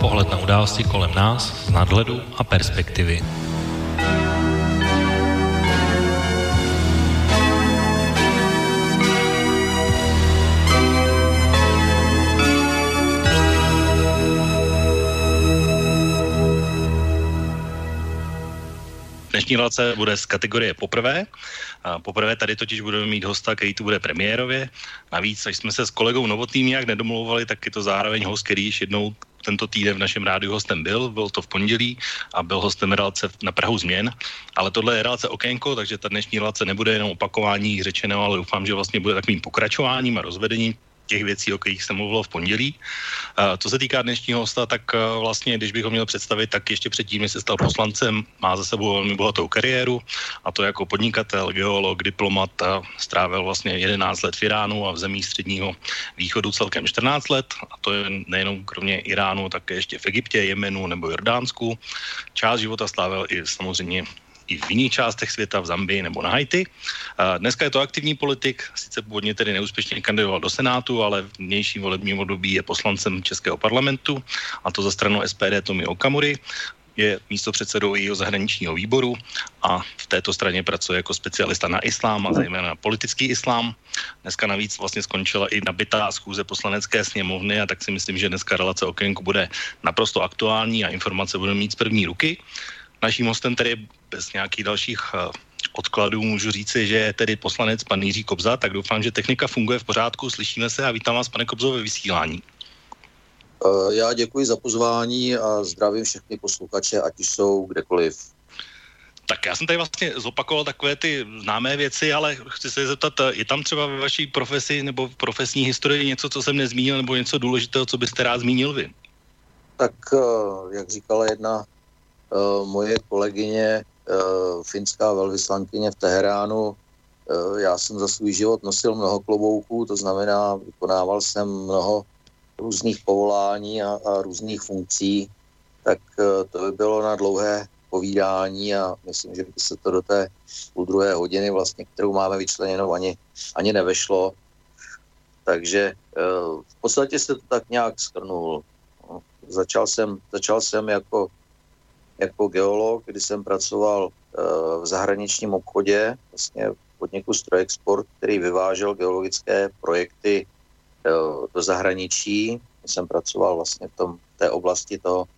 Pohled na události kolem nás z nadhledu a perspektivy. Dnešní relace bude z kategorie poprvé. Poprvé tady totiž budeme mít hosta, který tu bude premiérově. Navíc, až jsme se s kolegou Novotným nějak nedomlouvali, tak je to zároveň host, který již jednou tento týden v našem rádiu hostem byl, byl to v pondělí a byl hostem relace na Prahu změn, ale tohle je relace okénko, takže ta dnešní relace nebude jenom opakování řečeného, ale doufám, že vlastně bude takovým pokračováním a rozvedením těch věcí, o kterých jsem mluvil v pondělí. Co se týká dnešního hosta, tak vlastně, když bych ho měl představit, tak ještě předtím, než se stal poslancem, má za sebou velmi bohatou kariéru a to jako podnikatel, geolog, diplomat, strávil vlastně 11 let v Iránu a v zemích středního východu celkem 14 let a to je nejenom kromě Iránu, také ještě v Egyptě, Jemenu nebo Jordánsku. Část života strávil i samozřejmě i v jiných částech světa, v Zambii nebo na Haiti. Dneska je to aktivní politik, sice původně tedy neúspěšně kandidoval do Senátu, ale v vnějším volebním období je poslancem Českého parlamentu, a to za stranu SPD Tomi Okamury je místo předsedou jejího zahraničního výboru a v této straně pracuje jako specialista na islám a zejména na politický islám. Dneska navíc vlastně skončila i nabitá schůze poslanecké sněmovny a tak si myslím, že dneska relace okénku bude naprosto aktuální a informace budeme mít z první ruky. Naším hostem tedy bez nějakých dalších uh, odkladů můžu říci, že je tedy poslanec pan Jiří Kobza, tak doufám, že technika funguje v pořádku, slyšíme se a vítám vás, pane Kobzo, ve vysílání. Uh, já děkuji za pozvání a zdravím všechny posluchače, ať jsou kdekoliv. Tak já jsem tady vlastně zopakoval takové ty známé věci, ale chci se zeptat, je tam třeba ve vaší profesi nebo v profesní historii něco, co jsem nezmínil, nebo něco důležitého, co byste rád zmínil vy? Tak, jak říkala jedna Eh, moje kolegyně, eh, finská velvyslankyně v Teheránu, eh, já jsem za svůj život nosil mnoho klobouků, to znamená, vykonával jsem mnoho různých povolání a, a různých funkcí, tak to by bylo na dlouhé povídání a myslím, že by se to do té půl druhé hodiny, vlastně, kterou máme vyčleněnou, ani, ani nevešlo. Takže v podstatě se to tak nějak skrnul. Začal jsem, začal jsem jako jako geolog, kdy jsem pracoval eh, v zahraničním obchodě, vlastně v podniku Strojexport, který vyvážel geologické projekty eh, do zahraničí. Jsem pracoval vlastně v tom, té oblasti toho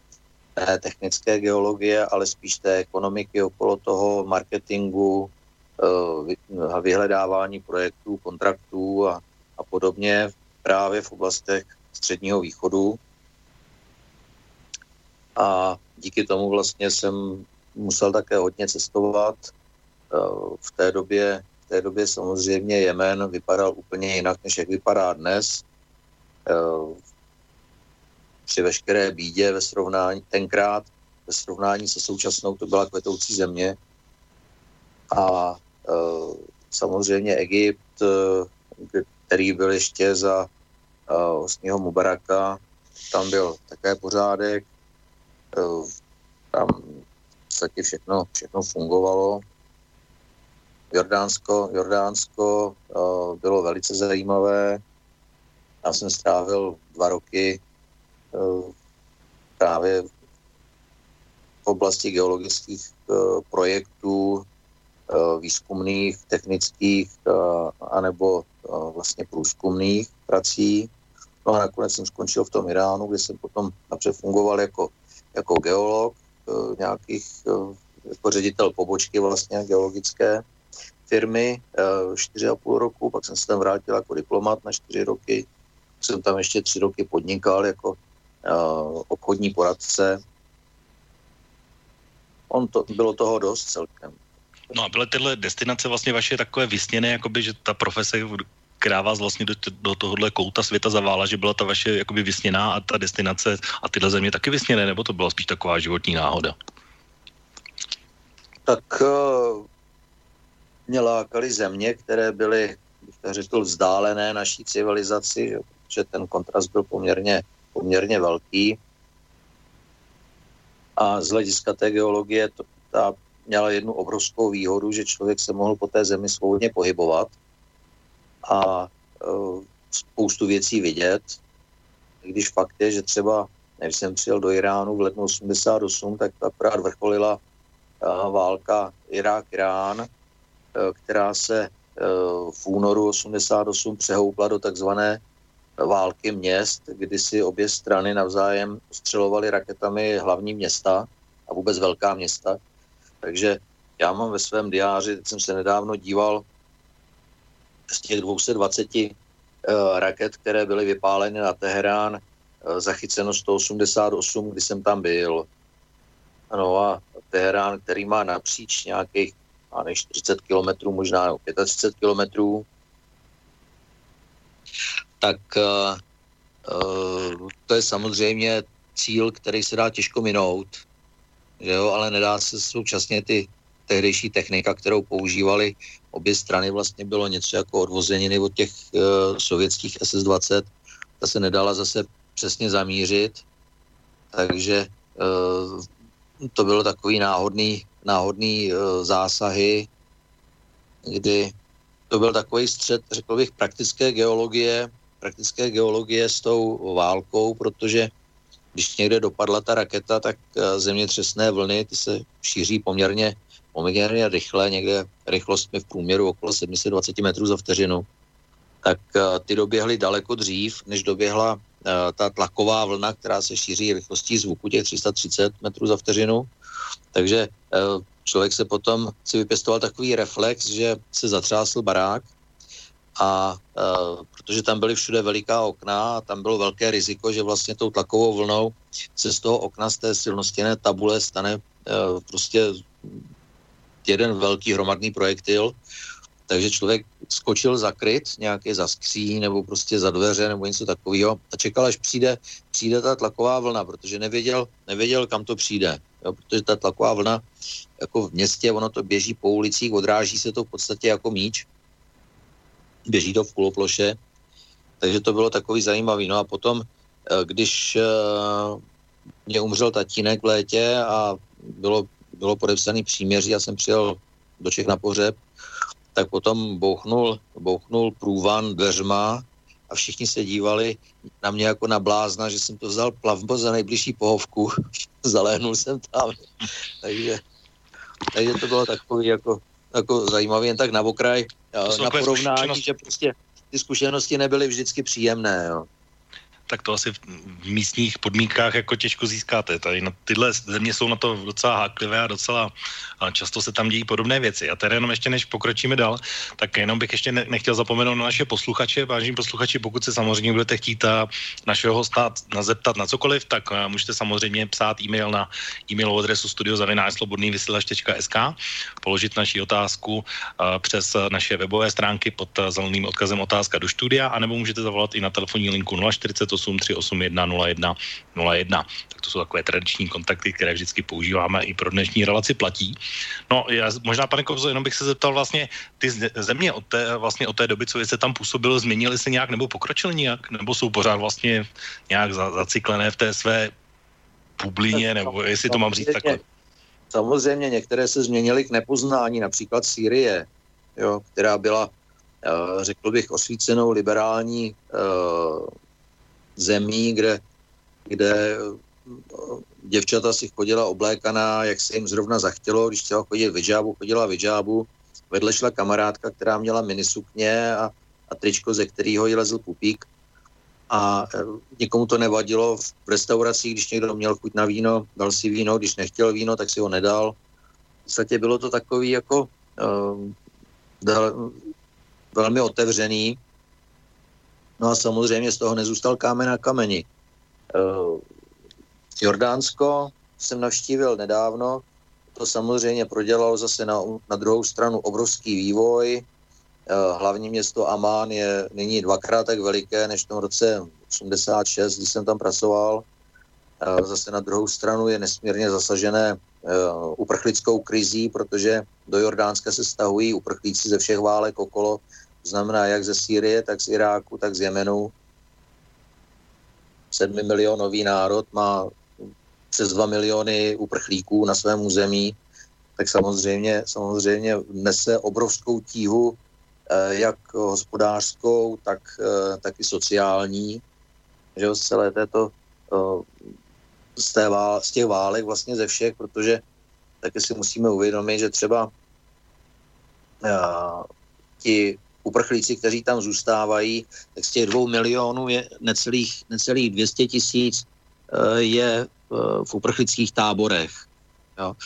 ne technické geologie, ale spíš té ekonomiky okolo toho, marketingu, eh, vyhledávání projektů, kontraktů a, a podobně právě v oblastech středního východu. A díky tomu vlastně jsem musel také hodně cestovat. Eh, v té době, v té době samozřejmě Jemen vypadal úplně jinak, než jak vypadá dnes. Eh, při veškeré bídě ve srovnání, tenkrát ve srovnání se současnou to byla kvetoucí země. A eh, samozřejmě Egypt, který byl ještě za osmého Mubaraka, tam byl také pořádek, tam v všechno, všechno fungovalo. Jordánsko, Jordánsko uh, bylo velice zajímavé. Já jsem strávil dva roky uh, právě v oblasti geologických projektů, výzkumných, technických anebo vlastně průzkumných prací. No a nakonec jsem skončil v tom Iránu, kde jsem potom napřed fungoval jako jako geolog, eh, nějakých eh, jako ředitel pobočky vlastně geologické firmy eh, čtyři a půl roku, pak jsem se tam vrátil jako diplomat na čtyři roky, jsem tam ještě tři roky podnikal jako obchodní poradce. On to, bylo toho dost celkem. No a byly tyhle destinace vlastně vaše takové vysněné, jakoby, že ta profese, která vás vlastně do, do tohohle kouta světa zavála, že byla ta vaše jakoby vysněná a ta destinace a tyhle země taky vysněné, nebo to byla spíš taková životní náhoda? Tak uh, mě lákaly země, které byly, bych to řekl, vzdálené naší civilizaci, že ten kontrast byl poměrně, poměrně velký. A z hlediska té geologie to, ta měla jednu obrovskou výhodu, že člověk se mohl po té zemi svobodně pohybovat a uh, spoustu věcí vidět, když fakt je, že třeba Když jsem přijel do Iránu v lednu 88, tak akorát vrcholila válka Irák-Irán, která se v únoru 88 přehoupla do takzvané války měst, kdy si obě strany navzájem střelovaly raketami hlavní města a vůbec velká města. Takže já mám ve svém diáři, teď jsem se nedávno díval, z těch 220 uh, raket, které byly vypáleny na Teherán, uh, zachyceno 188, kdy jsem tam byl. No a Teherán, který má napříč nějakých a 40 kilometrů, možná 35 kilometrů, tak uh, to je samozřejmě cíl, který se dá těžko minout, že jo, ale nedá se současně ty tehdejší technika, kterou používali obě strany, vlastně bylo něco jako odvozeniny od těch uh, sovětských SS-20, ta se nedala zase přesně zamířit, takže uh, to bylo takový náhodný, náhodný uh, zásahy, kdy to byl takový střed, řekl bych, praktické geologie, praktické geologie s tou válkou, protože když někde dopadla ta raketa, tak zemětřesné vlny, ty se šíří poměrně poměrně rychle, někde rychlostmi v průměru okolo 720 metrů za vteřinu, tak uh, ty doběhly daleko dřív, než doběhla uh, ta tlaková vlna, která se šíří rychlostí zvuku těch 330 metrů za vteřinu. Takže uh, člověk se potom si vypěstoval takový reflex, že se zatřásl barák a protože tam byly všude veliká okna a tam bylo velké riziko, že vlastně tou tlakovou vlnou se z toho okna, z té silnostěné tabule stane prostě jeden velký hromadný projektil, takže člověk skočil za kryt, nějaké za skří nebo prostě za dveře nebo něco takového a čekal, až přijde, přijde ta tlaková vlna, protože nevěděl, nevěděl kam to přijde. Jo, protože ta tlaková vlna, jako v městě, ono to běží po ulicích, odráží se to v podstatě jako míč, běží to v kuloploše, takže to bylo takový zajímavý. No a potom, eh, když eh, mě umřel tatínek v létě a bylo bylo podepsaný příměří, já jsem přijel do Čech na pohřeb, tak potom bouchnul, bouchnul průvan dveřma a všichni se dívali na mě jako na blázna, že jsem to vzal plavbo za nejbližší pohovku, zaléhnul jsem tam. takže, takže to bylo takový jako, jako zajímavý, jen tak na okraj, na porovnání, že prostě ty zkušenosti nebyly vždycky příjemné. Jo tak to asi v místních podmínkách jako těžko získáte. Tady na tyhle země jsou na to docela háklivé a docela a často se tam dějí podobné věci. A tedy jenom ještě než pokročíme dál, tak jenom bych ještě nechtěl zapomenout na naše posluchače. Vážení posluchači, pokud se samozřejmě budete chtít našeho hosta na zeptat na cokoliv, tak můžete samozřejmě psát e-mail na e-mailovou adresu studiozavináčslobodnývysílač.sk, položit naši otázku přes naše webové stránky pod zeleným odkazem otázka do studia, anebo můžete zavolat i na telefonní linku 048 381 01 01. Tak to jsou takové tradiční kontakty, které vždycky používáme i pro dnešní relaci platí. No, já, možná, pane Kovzo, jenom bych se zeptal vlastně, ty země od té, vlastně od té doby, co jste tam působil, změnily se nějak nebo pokročily nějak? Nebo jsou pořád vlastně nějak za, zacyklené v té své bublině, nebo jestli to mám říct takhle? Samozřejmě některé se změnily k nepoznání, například Sýrie, jo, která byla, eh, řekl bych, osvícenou liberální uh, zemí, kde, kde děvčata si chodila oblékaná, jak se jim zrovna zachtělo, když chtěla chodit v hijabu, chodila v hijabu. Vedle šla kamarádka, která měla minisukně a, a tričko, ze kterého jí lezl pupík. A e, někomu to nevadilo v restauracích, když někdo měl chuť na víno, dal si víno, když nechtěl víno, tak si ho nedal. V podstatě bylo to takový jako uh, dal, velmi otevřený. No a samozřejmě z toho nezůstal kámen na kameni. Uh, Jordánsko jsem navštívil nedávno, to samozřejmě prodělalo zase na, na druhou stranu obrovský vývoj. Eh, hlavní město Amán je nyní dvakrát tak veliké než v tom roce 86, když jsem tam pracoval. Eh, zase na druhou stranu je nesmírně zasažené eh, uprchlickou krizí, protože do Jordánska se stahují uprchlíci ze všech válek okolo, to znamená jak ze Sýrie, tak z Iráku, tak z Jemenu. Sedmi milionový národ má přes 2 miliony uprchlíků na svém území, tak samozřejmě, samozřejmě nese obrovskou tíhu eh, jak hospodářskou, tak, eh, tak i sociální, že z celé této eh, z, té vál, z těch válek vlastně ze všech, protože taky si musíme uvědomit, že třeba ti uprchlíci, kteří tam zůstávají, tak z těch dvou milionů je necelých, necelých 200 tisíc uh, je uh, v uprchlických táborech. Jo.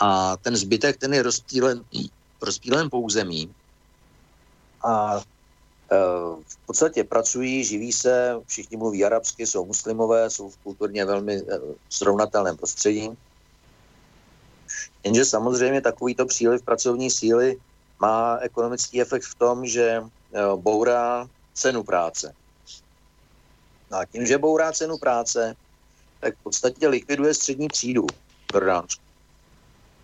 A ten zbytek, ten je rozptýlen, rozptýlen po území. A v podstatě pracují, živí se, všichni mluví arabsky, jsou muslimové, jsou v kulturně velmi srovnatelném prostředí. Jenže samozřejmě takovýto příliv pracovní síly má ekonomický efekt v tom, že bourá cenu práce. A tím, že bourá cenu práce, tak v podstatě likviduje střední třídu v Jordánsku.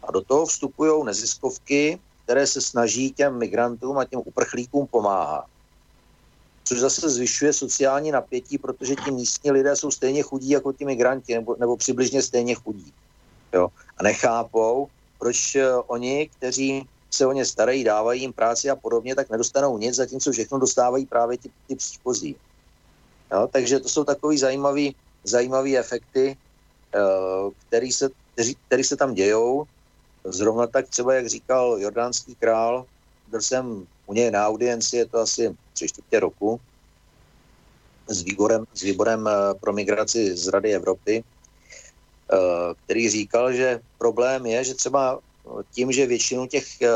A do toho vstupují neziskovky, které se snaží těm migrantům a těm uprchlíkům pomáhat. Což zase zvyšuje sociální napětí, protože ti místní lidé jsou stejně chudí jako ti migranti, nebo, nebo přibližně stejně chudí. Jo? A nechápou, proč eh, oni, kteří se o ně starají, dávají jim práci a podobně, tak nedostanou nic, zatímco všechno dostávají právě ti, ti příchozí. Jo? Takže to jsou takové zajímavé zajímavý efekty, eh, který se, který, který se tam dějou. Zrovna tak třeba, jak říkal jordánský král, byl jsem u něj na audienci, je to asi tři čtvrtě roku, s výborem, s výborem eh, pro migraci z Rady Evropy, eh, který říkal, že problém je, že třeba tím, že většinu těch eh,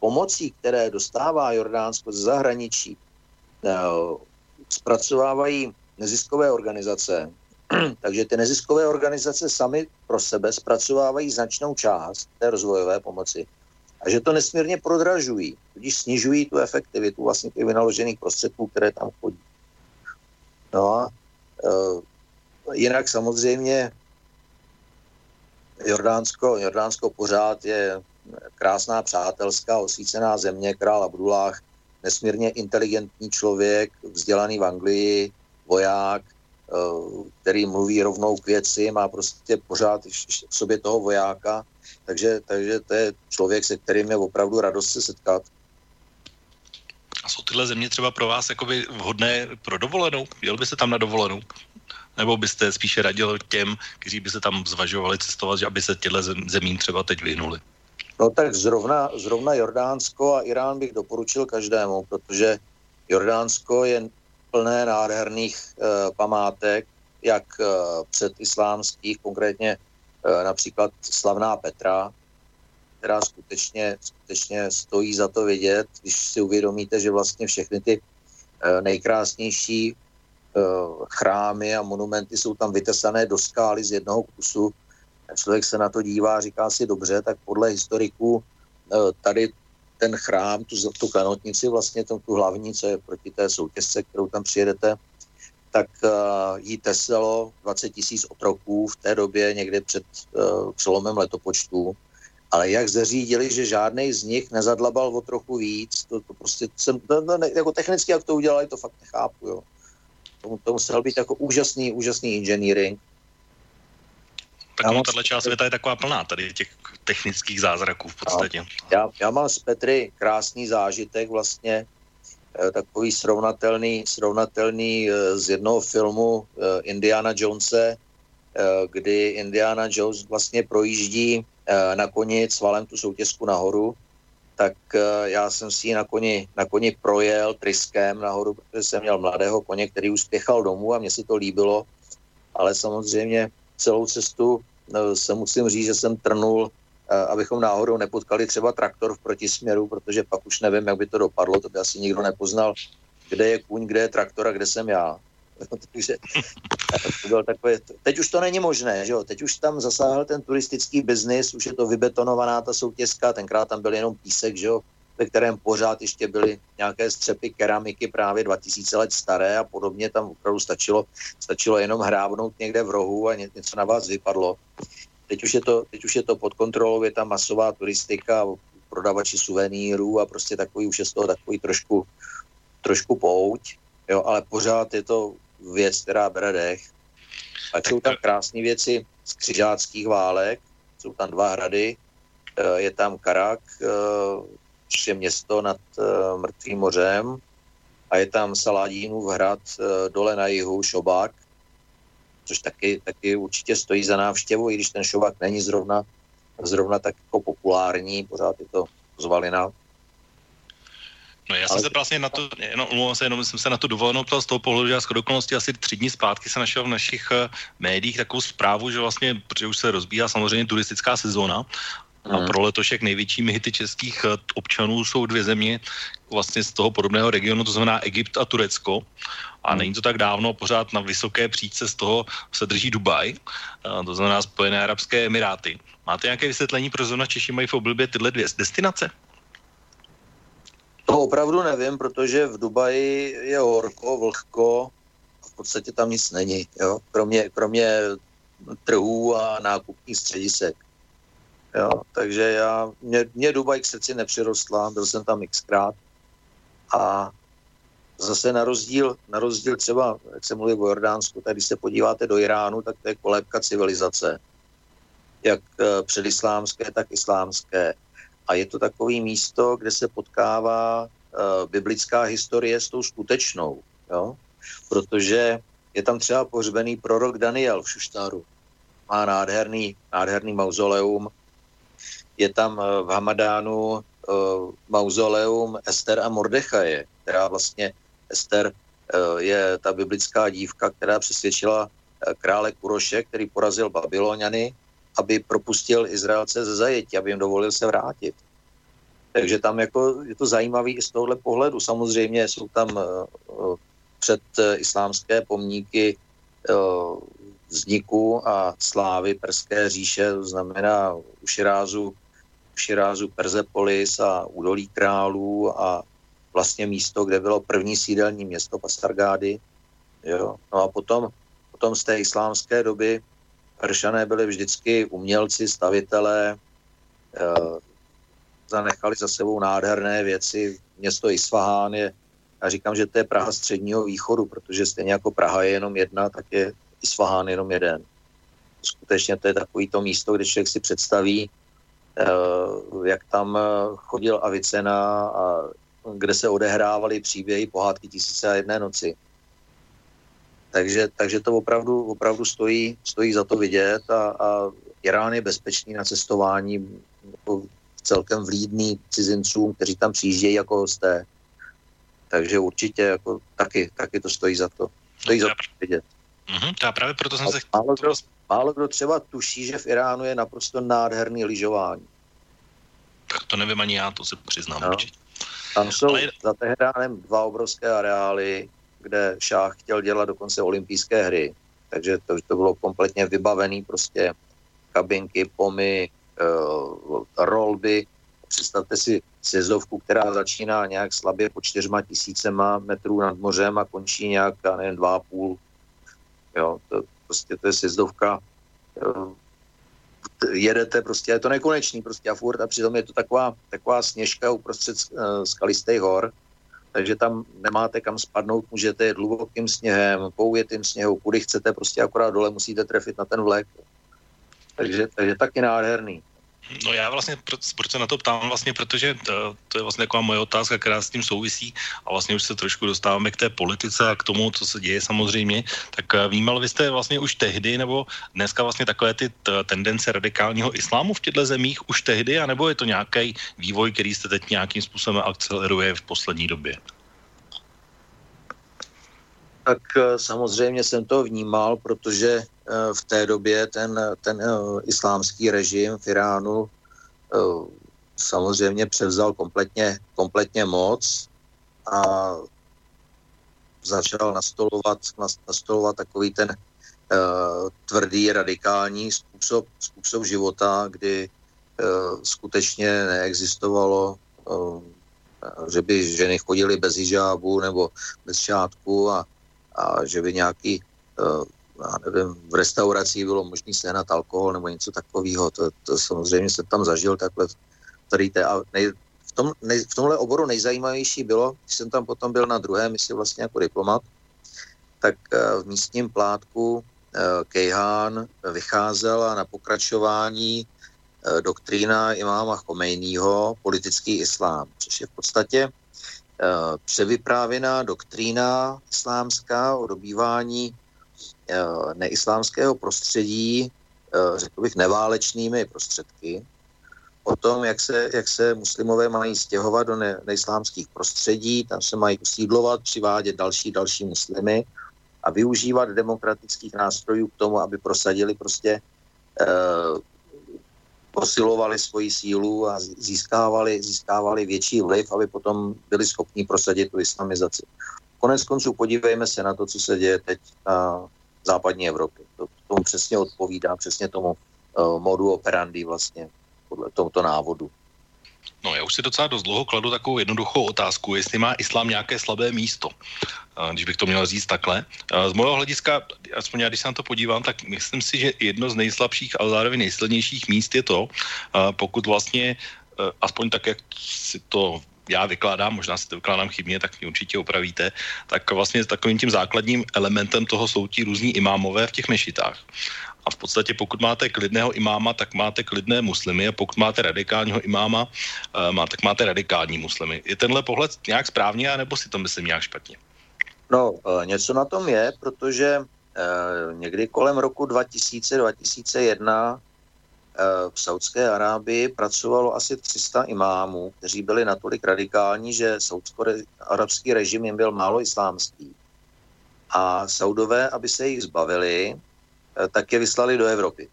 pomocí, které dostává Jordánsko z zahraničí, zpracovávají neziskové organizace, Takže ty neziskové organizace sami pro sebe zpracovávají značnou část té rozvojové pomoci a že to nesmírně prodražují, když snižují tu efektivitu vlastně těch vynaložených prostředků, které tam chodí. No a e, jinak samozřejmě Jordánsko, Jordánsko pořád je krásná přátelská osvícená země, král Abdullah, nesmírně inteligentní člověk, vzdělaný v Anglii, voják, Eh, který mluví rovnou k věci, má prostě pořád v sobě toho vojáka, takže, takže to je člověk, se kterým je opravdu radost se setkat. A jsou tyhle země třeba pro vás jakoby vhodné pro dovolenou? Jel byste tam na dovolenou? Nebo byste spíše radil těm, kteří by se tam zvažovali cestovat, že aby se těhle zemí třeba teď vyhnuli? No tak zrovna, zrovna Jordánsko a Irán bych doporučil každému, protože Jordánsko je plné nádherných uh, památek, jak uh, předislámských, konkrétně uh, například slavná Petra, která skutečně, skutečně stojí za to vidět, když si uvědomíte, že vlastně všechny ty nejkrásnější chrámy a monumenty jsou tam vytesané do skály z jednoho kusu. Člověk se na to dívá, říká si dobře, tak podle historiků tady ten chrám, tu, tu kanotnici, vlastně tu, tu hlavní, co je proti té soutězce, kterou tam přijedete, tak uh, jí teselo 20 tisíc otroků v té době někde před uh, přelomem letopočtu. Ale jak zařídili, že žádný z nich nezadlabal o trochu víc, to, to prostě jsem, to, to, jako technicky, jak to udělali, to fakt nechápu, jo. To, to musel být jako úžasný, úžasný engineering. Tak no, tahle část světa je taková plná tady těch technických zázraků v podstatě. No, já, já mám z Petry krásný zážitek vlastně, eh, takový srovnatelný, srovnatelný eh, z jednoho filmu eh, Indiana Jonese, kdy Indiana Jones vlastně projíždí na koni svalem tu soutězku nahoru, tak já jsem si ji na koni, na koni projel tryskem nahoru, protože jsem měl mladého koně, který už spěchal domů a mně se to líbilo, ale samozřejmě celou cestu no, se musím říct, že jsem trnul, eh, abychom náhodou nepotkali třeba traktor v protisměru, protože pak už nevím, jak by to dopadlo, to by asi nikdo nepoznal, kde je kůň, kde je traktor a kde jsem já. Takže to byl takové, teď už to není možné, že jo? teď už tam zasáhl ten turistický biznis, už je to vybetonovaná ta soutězka, tenkrát tam byl jenom písek, že jo? ve kterém pořád ještě byly nějaké střepy keramiky právě 2000 let staré a podobně. Tam opravdu stačilo, stačilo jenom hrábnout někde v rohu a ně, něco na vás vypadlo. Teď už, je to, teď už je to pod kontrolou, je tam masová turistika, prodavači suvenýrů a prostě takový už je z toho takový trošku, trošku pouť, jo, ale pořád je to věc, která bere dech. A jsou tam krásné věci z křižáckých válek, jsou tam dva hrady, eh, je tam Karak, eh, je město nad uh, Mrtvým mořem a je tam Saládínův hrad dole na jihu, Šobák. což taky, taky určitě stojí za návštěvu, i když ten šovak není zrovna, zrovna tak jako populární, pořád je to zvalina. No já jsem Ale... se vlastně na to, jenom, umluvám se, jenom jsem se na to dovolenou ptal z toho pohledu, že skoro okolností asi tři dny zpátky se našel v našich uh, médiích takovou zprávu, že vlastně, protože už se rozbíhá samozřejmě turistická sezóna a hmm. pro letošek největšími hity českých uh, občanů jsou dvě země vlastně z toho podobného regionu, to znamená Egypt a Turecko. A hmm. není to tak dávno, pořád na vysoké příčce z toho se drží Dubaj, uh, to znamená Spojené arabské emiráty. Máte nějaké vysvětlení, proč zrovna Češi mají v oblibě tyhle dvě destinace? To opravdu nevím, protože v Dubaji je horko, vlhko, v podstatě tam nic není, jo? Kromě, kromě trhů a nákupních středisek. Jo? Takže já, mě, mě Dubaj k srdci nepřirostla, byl jsem tam xkrát a zase na rozdíl, na rozdíl třeba, jak se mluví o Jordánsku, tak když se podíváte do Iránu, tak to je kolébka civilizace, jak eh, předislámské, tak islámské a je to takové místo, kde se potkává uh, biblická historie s tou skutečnou, jo? protože je tam třeba pohřbený prorok Daniel v Šuštáru. Má nádherný, nádherný mauzoleum. Je tam uh, v Hamadánu uh, mauzoleum Ester a Mordechaje, která vlastně Ester uh, je ta biblická dívka, která přesvědčila krále Kuroše, který porazil Babyloniany aby propustil Izraelce ze zajetí, aby jim dovolil se vrátit. Takže tam jako je to zajímavý i z tohohle pohledu. Samozřejmě jsou tam uh, před uh, islámské pomníky vzniku a slávy Perské říše, to znamená u Širázu, u Širázu Perzepolis a údolí králů a vlastně místo, kde bylo první sídelní město Pastargády. Jo. No a potom, potom z té islámské doby Peršané byli vždycky umělci, stavitelé, eh, zanechali za sebou nádherné věci. Město Isfahán je, já říkám, že to je Praha středního východu, protože stejně jako Praha je jenom jedna, tak je Isfahán jenom jeden. Skutečně to je takový to místo, kde člověk si představí, eh, jak tam chodil Avicena a kde se odehrávaly příběhy pohádky tisíce a jedné noci. Takže, takže to opravdu, opravdu stojí, stojí za to vidět a, a Irán je bezpečný na cestování, jako celkem vlídný cizincům, kteří tam přijíždějí jako hosté. Takže určitě jako taky, taky to stojí za to. Stojí za to vidět. Mm-hmm, to právě proto jsem se... Málo kdo, málo kdo třeba tuší, že v Iránu je naprosto nádherný lyžování. Tak to nevím ani já, to se přiznám no. určitě. Tam jsou Ale... za Teheránem dva obrovské areály, kde šách chtěl dělat dokonce olympijské hry. Takže to, to bylo kompletně vybavené prostě kabinky, pomy, uh, rolby. Představte si sjezdovku, která začíná nějak slabě po čtyřma tisícema metrů nad mořem a končí nějak, já nevím, dva a půl. Jo, to, prostě to je sjezdovka, uh, jedete prostě, je to nekonečný prostě a furt a přitom je to taková, taková sněžka uprostřed uh, skalistých hor, takže tam nemáte kam spadnout, můžete hlubokým sněhem, poujetým sněhu, kudy chcete, prostě akorát dole musíte trefit na ten vlek. Takže, takže taky nádherný. No já vlastně, proč, proč se na to ptám vlastně, protože to, to je vlastně taková moje otázka, která s tím souvisí a vlastně už se trošku dostáváme k té politice a k tomu, co se děje samozřejmě, tak eh, vnímal vy jste vlastně už tehdy, nebo dneska vlastně takové ty tendence radikálního islámu v těchto zemích už tehdy, anebo je to nějaký vývoj, který jste teď nějakým způsobem akceleruje v poslední době? Tak eh, samozřejmě jsem to vnímal, protože v té době ten, ten eh, islámský režim v Iránu eh, samozřejmě převzal kompletně, kompletně moc a začal nastolovat, nastolovat takový ten tvrdý, radikální způsob, způsob života, kdy skutečně neexistovalo, že by ženy chodily bez hijábu nebo bez šátku a, a že by nějaký já nevím, v restauraci bylo možné sehnat alkohol nebo něco takového. To, to samozřejmě jsem tam zažil takhle tady té, a nej, v, tom, nej, v tomhle oboru nejzajímavější bylo, když jsem tam potom byl na druhé misi vlastně jako diplomat, tak uh, v místním plátku uh, Kejhán vycházela na pokračování uh, doktrína imáma Chomejního, politický islám, což je v podstatě převyprávěná doktrína islámská o dobývání neislámského prostředí, řekl bych, neválečnými prostředky, o tom, jak se, jak se muslimové mají stěhovat do ne, neislámských prostředí, tam se mají usídlovat, přivádět další, další muslimy a využívat demokratických nástrojů k tomu, aby prosadili prostě eh, posilovali svoji sílu a získávali, získávali větší vliv, aby potom byli schopni prosadit tu islamizaci. Konec konců podívejme se na to, co se děje teď na západní Evropě. To tomu přesně odpovídá, přesně tomu uh, modu operandi vlastně podle tohoto návodu. No, já už si docela dost dlouho kladu takovou jednoduchou otázku, jestli má islám nějaké slabé místo, když bych to měl říct takhle. Z mého hlediska, aspoň já, když se na to podívám, tak myslím si, že jedno z nejslabších, ale zároveň nejsilnějších míst je to, pokud vlastně, aspoň tak, jak si to já vykládám, možná si to vykládám chybně, tak mě určitě opravíte, tak vlastně takovým tím základním elementem toho jsou ti různí imámové v těch mešitách. A v podstatě pokud máte klidného imáma, tak máte klidné muslimy a pokud máte radikálního imáma, má, tak máte radikální muslimy. Je tenhle pohled nějak správně, anebo si to myslím nějak špatně? No, uh, něco na tom je, protože uh, někdy kolem roku 2000-2001 v Saudské Arábii pracovalo asi 300 imámů, kteří byli natolik radikální, že saudsko-arabský režim jim byl málo islámský. A Saudové, aby se jich zbavili, Eh, tak je vyslali do Evropy.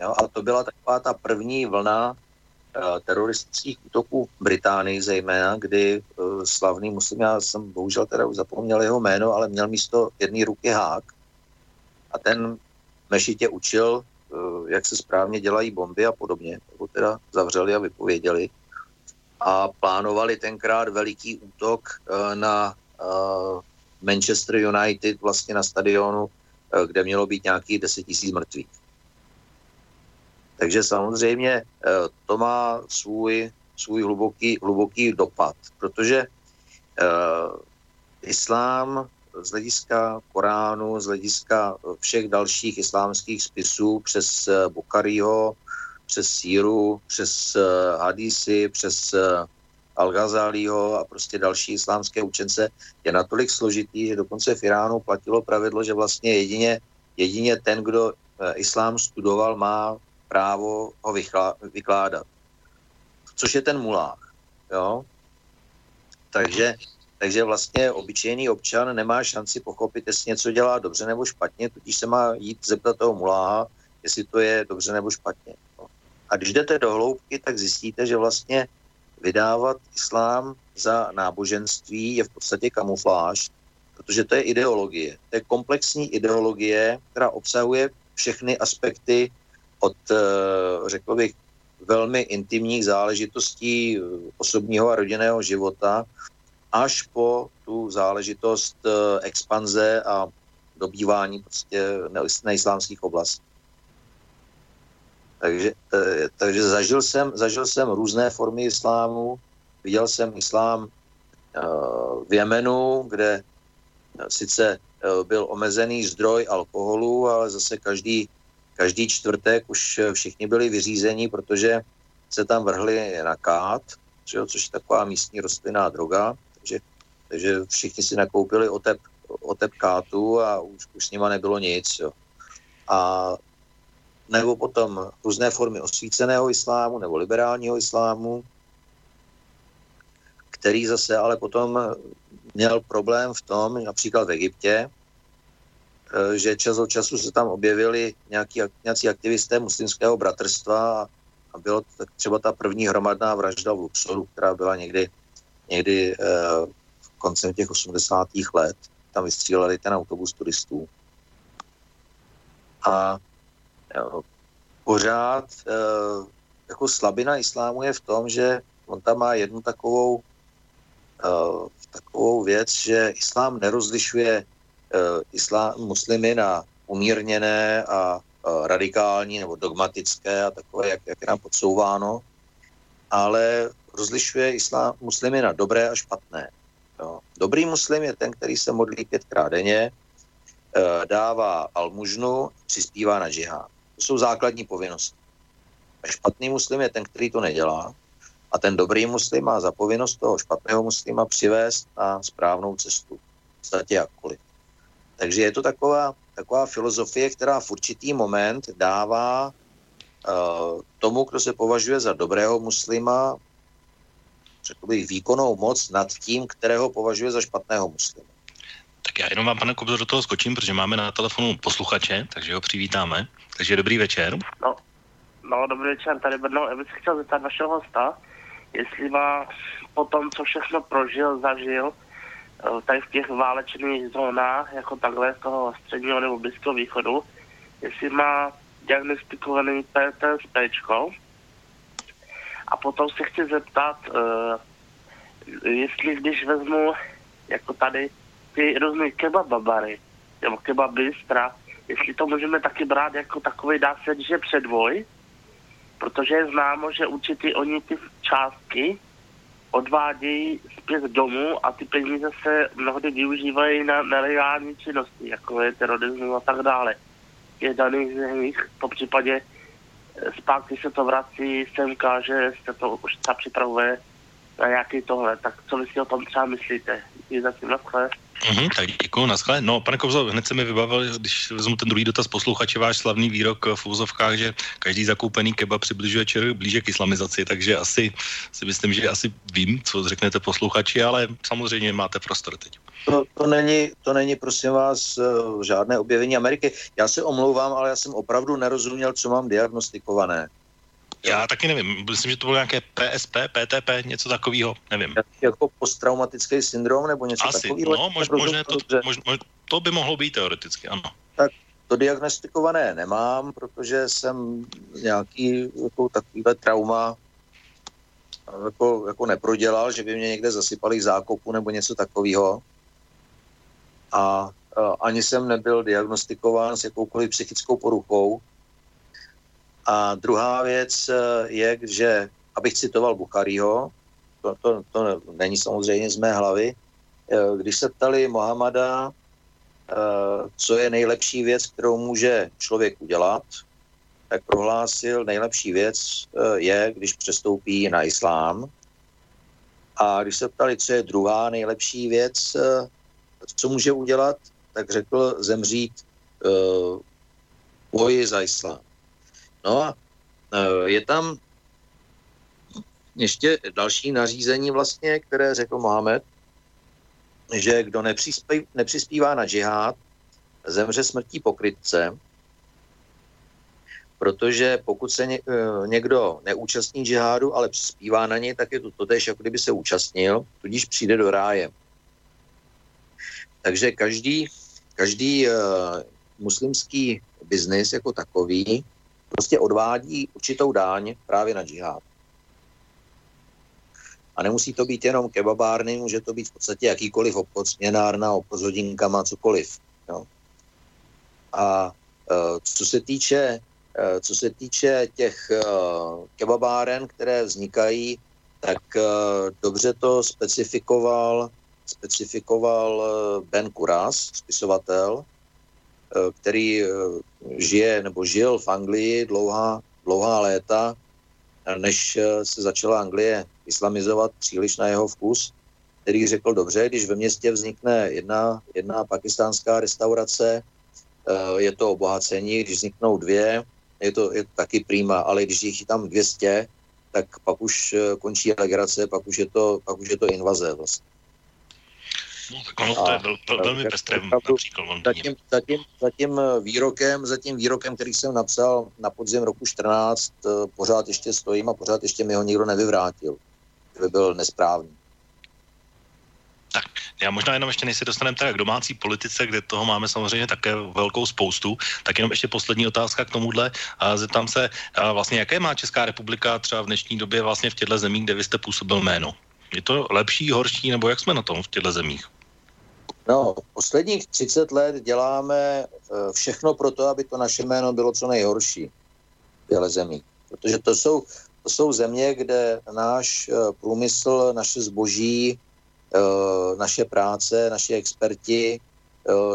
Jo, a to byla taková ta první vlna uh, teroristických útoků v Británii zejména, kdy slavný muslim, já jsem bohužel teda už zapomněl jeho jméno, ale měl místo jedné ruky hák a ten mešitě učil, jak se správně dělají bomby a podobně. Nebo teda zavřeli a vypověděli. A plánovali tenkrát veliký útok uh, na uh, Manchester United, vlastně na stadionu Eh, kde mělo být nějakých 10 tisíc mrtvých. Takže samozřejmě eh, to má svůj, svůj hluboký, hluboký dopad, protože islám z hlediska Koránu, z hlediska všech dalších islámských spisů přes Bukhariho, přes Síru, přes Hadisy, přes al a prostě další islámské učence je natolik složitý, že dokonce v Iránu platilo pravidlo, že vlastně jedině, jedině ten, kdo eh, islám studoval, má právo ho vykládat. Což je ten mulách. Jo? Takže, takže vlastně obyčejný občan nemá šanci pochopit, jestli něco dělá dobře nebo špatně, tudíž se má jít zeptat toho muláha, jestli to je dobře nebo špatně. Jo? A když jdete do hloubky, tak zjistíte, že vlastně vydávat islám za náboženství je v podstatě kamufláž, protože to je ideologie. To je komplexní ideologie, která obsahuje všechny aspekty od, eh, řekl bych, velmi intimních záležitostí eh, osobního a rodinného života až po tu záležitost eh, expanze a dobývání prostě neislámských oblastí. Takže, eh, takže zažil, jsem, zažil jsem různé formy islámu. Viděl jsem islám eh, v Jemenu, kde sice byl omezený zdroj alkoholu, ale zase každý, každý čtvrtek už všichni byli vyřízení, protože se tam vrhli na kát, což je taková místní rostlinná droga, takže, takže všichni si nakoupili otep, otep kátu a už, už s nima nebylo nic. Jo. A nebo potom různé formy osvíceného islámu nebo liberálního islámu, který zase ale potom měl problém v tom, například v Egyptě, eh, že čas od času se tam objevili nějaký, nějací aktivisté muslimského bratrstva a, a bylo tak třeba ta první hromadná vražda v Luxoru, která byla někdy, někdy eh, v koncem těch 80. let. Tam vystříleli ten autobus turistů. A pořád e, jako slabina islámu je v tom, že on tam má jednu takovou, e, takovou věc, že islám nerozlišuje islám, muslimy na umírněné a radikální nebo dogmatické a takové, jak, jak je nám podsouváno, ale rozlišuje islám muslimy na dobré a špatné. Jo. Dobrý muslim je ten, který se modlí pětkrát denně, dává almužnu, přispívá na džihad. To jsou základní povinnosti. A špatný muslim je ten, který to nedělá. A ten dobrý muslim má za povinnost toho špatného muslima přivést na správnou cestu. V podstatě jakkoliv. Takže je to taková, taková filozofie, která v určitý moment dává uh, tomu, kdo se považuje za dobrého muslima, řekl bych, výkonnou moc nad tím, kterého považuje za špatného muslima. Tak já jenom vám, pane Kobzo, do toho skočím, protože máme na telefonu posluchače, takže ho přivítáme. Takže dobrý večer. No, no dobrý večer, tady Brno. Já bych chtěl zeptat vašeho hosta, jestli má po tom, co všechno prožil, zažil, eh, tady v těch válečných zónách, jako takhle z toho středního nebo blízkého východu, jestli má diagnostikovaný PTSP. A potom se chci zeptat, uh, jestli když vezmu jako tady ty různé kebababary, nebo kebabistra, jestli to můžeme taky brát jako takový, dá se že předvoj, protože je známo, že určitě oni ty částky odvádějí zpět domů a ty peníze se mnohdy využívají na nelegální činnosti, jako je terorismus a tak dále. Je daných zemích, po případě eh, zpátky se to vrací semka, že se to už ta připravuje na nějaký tohle. Tak co vy si o tom třeba myslíte? Děkuji zatím na Mm-hmm, tak děkuji, naschle. No, pane Kobzo, hned se mi vybavil, když vezmu ten druhý dotaz posluchače, váš slavný výrok v úzovkách, že každý zakoupený keba přibližuje čer blíže k islamizaci, takže asi si myslím, že asi vím, co řeknete posluchači, ale samozřejmě máte prostor teď. To, to, není, to není, prosím vás, eh, žádné objevení Ameriky. Já se omlouvám, ale já jsem opravdu nerozuměl, co mám diagnostikované. Já taky nevím, myslím, že to bylo nějaké PSP, PTP, něco takového, nevím. Jako posttraumatický syndrom nebo něco Asi, takového? no, mož, možné to, mož, mož, to by mohlo být teoreticky, ano. Tak to diagnostikované nemám, protože jsem nějaký jako takovýhle trauma jako, jako neprodělal, že by mě někde zasypali zákopu nebo něco takového. A, a ani jsem nebyl diagnostikován s jakoukoliv psychickou poruchou, a druhá věc eh, je, že, abych citoval Bucharího, to, to, to není samozřejmě z mé hlavy, eh, když se ptali Mohamada, eh, co je nejlepší věc, kterou může člověk udělat, tak prohlásil, nejlepší věc je, když přestoupí na islám. A když se ptali, co je druhá nejlepší věc, co může udělat, tak řekl zemřít boji za islám. No a e, je tam ještě další nařízení vlastně, které řekl Mohamed, že kdo nepřispí, nepřispívá na džihad, zemře smrtí pokrytce, protože pokud se e, někdo neúčastní džihádu, ale přispívá na něj, tak je to totéž, jako kdyby se účastnil, tudíž přijde do ráje. Takže každý, každý uh, muslimský biznis jako takový prostě odvádí určitou dáň právě na džihad. A nemusí to být jenom kebabárny, může to být v podstatě jakýkoliv obchod, směnárna, obchod s hodinkama, cokoliv. Jo. A uh, co se týče uh, co se týče těch uh, kebabáren, které vznikají, tak dobře to specifikoval specifikoval Ben Kuras, spisovatel, který eh, žije nebo žil v Anglii dlouhá, dlouhá léta, než eh, se začala Anglie islamizovat příliš na jeho vkus, který řekl, dobře, když ve městě vznikne jedna, jedna pakistánská restaurace, je to obohacení, když vzniknou dvě, je to, je to taky prýma, ale když jich je tam 200, tak pak už končí legrace, pak už je to, pak už je to invaze vlastně. No, tak ono to je vel, vel, velmi pestré například zatím, zatím, zatím, výrokem, zatím výrokem, který jsem napsal na podzim roku 14, eh, pořád ještě stojím a pořád ještě mi ho nikdo nevyvrátil. Že by byl nesprávný. Tak, já možná jenom ještě než se dostaneme k domácí politice, kde toho máme samozřejmě také velkou spoustu, tak jenom ještě poslední otázka k tomuhle. A zeptám se, a vlastně jaké má Česká republika třeba v dnešní době vlastně v těchto zemích, kde vy jste působil jméno? Je to lepší, horší, nebo jak jsme na tom v těchto zemích? No, posledních 30 let děláme eh, všechno pro to, aby to naše jméno bylo co nejhorší v těchto zemí. Protože to jsou, to jsou země, kde náš eh, průmysl, naše zboží, eh, naše práce, naši experti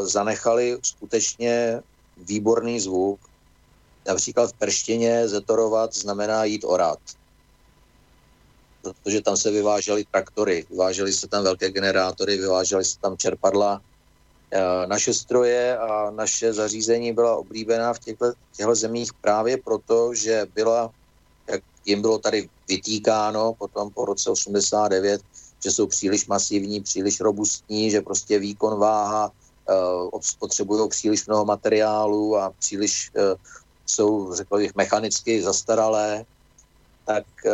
zanechali skutečně výborný zvuk. Například v perštině zetorovat znamená jít orat protože tam se vyvážely traktory, vyvážely se tam velké generátory, vyvážely se tam čerpadla. naše stroje a naše zařízení byla oblíbená v těchto, těchto zemích právě proto, že byla, jak jim bylo tady vytýkáno potom po roce 89, že jsou příliš masivní, příliš robustní, že prostě výkon, váha uh, potřebují příliš mnoho materiálu a příliš uh, jsou, řekl bych, mechanicky zastaralé, tak uh,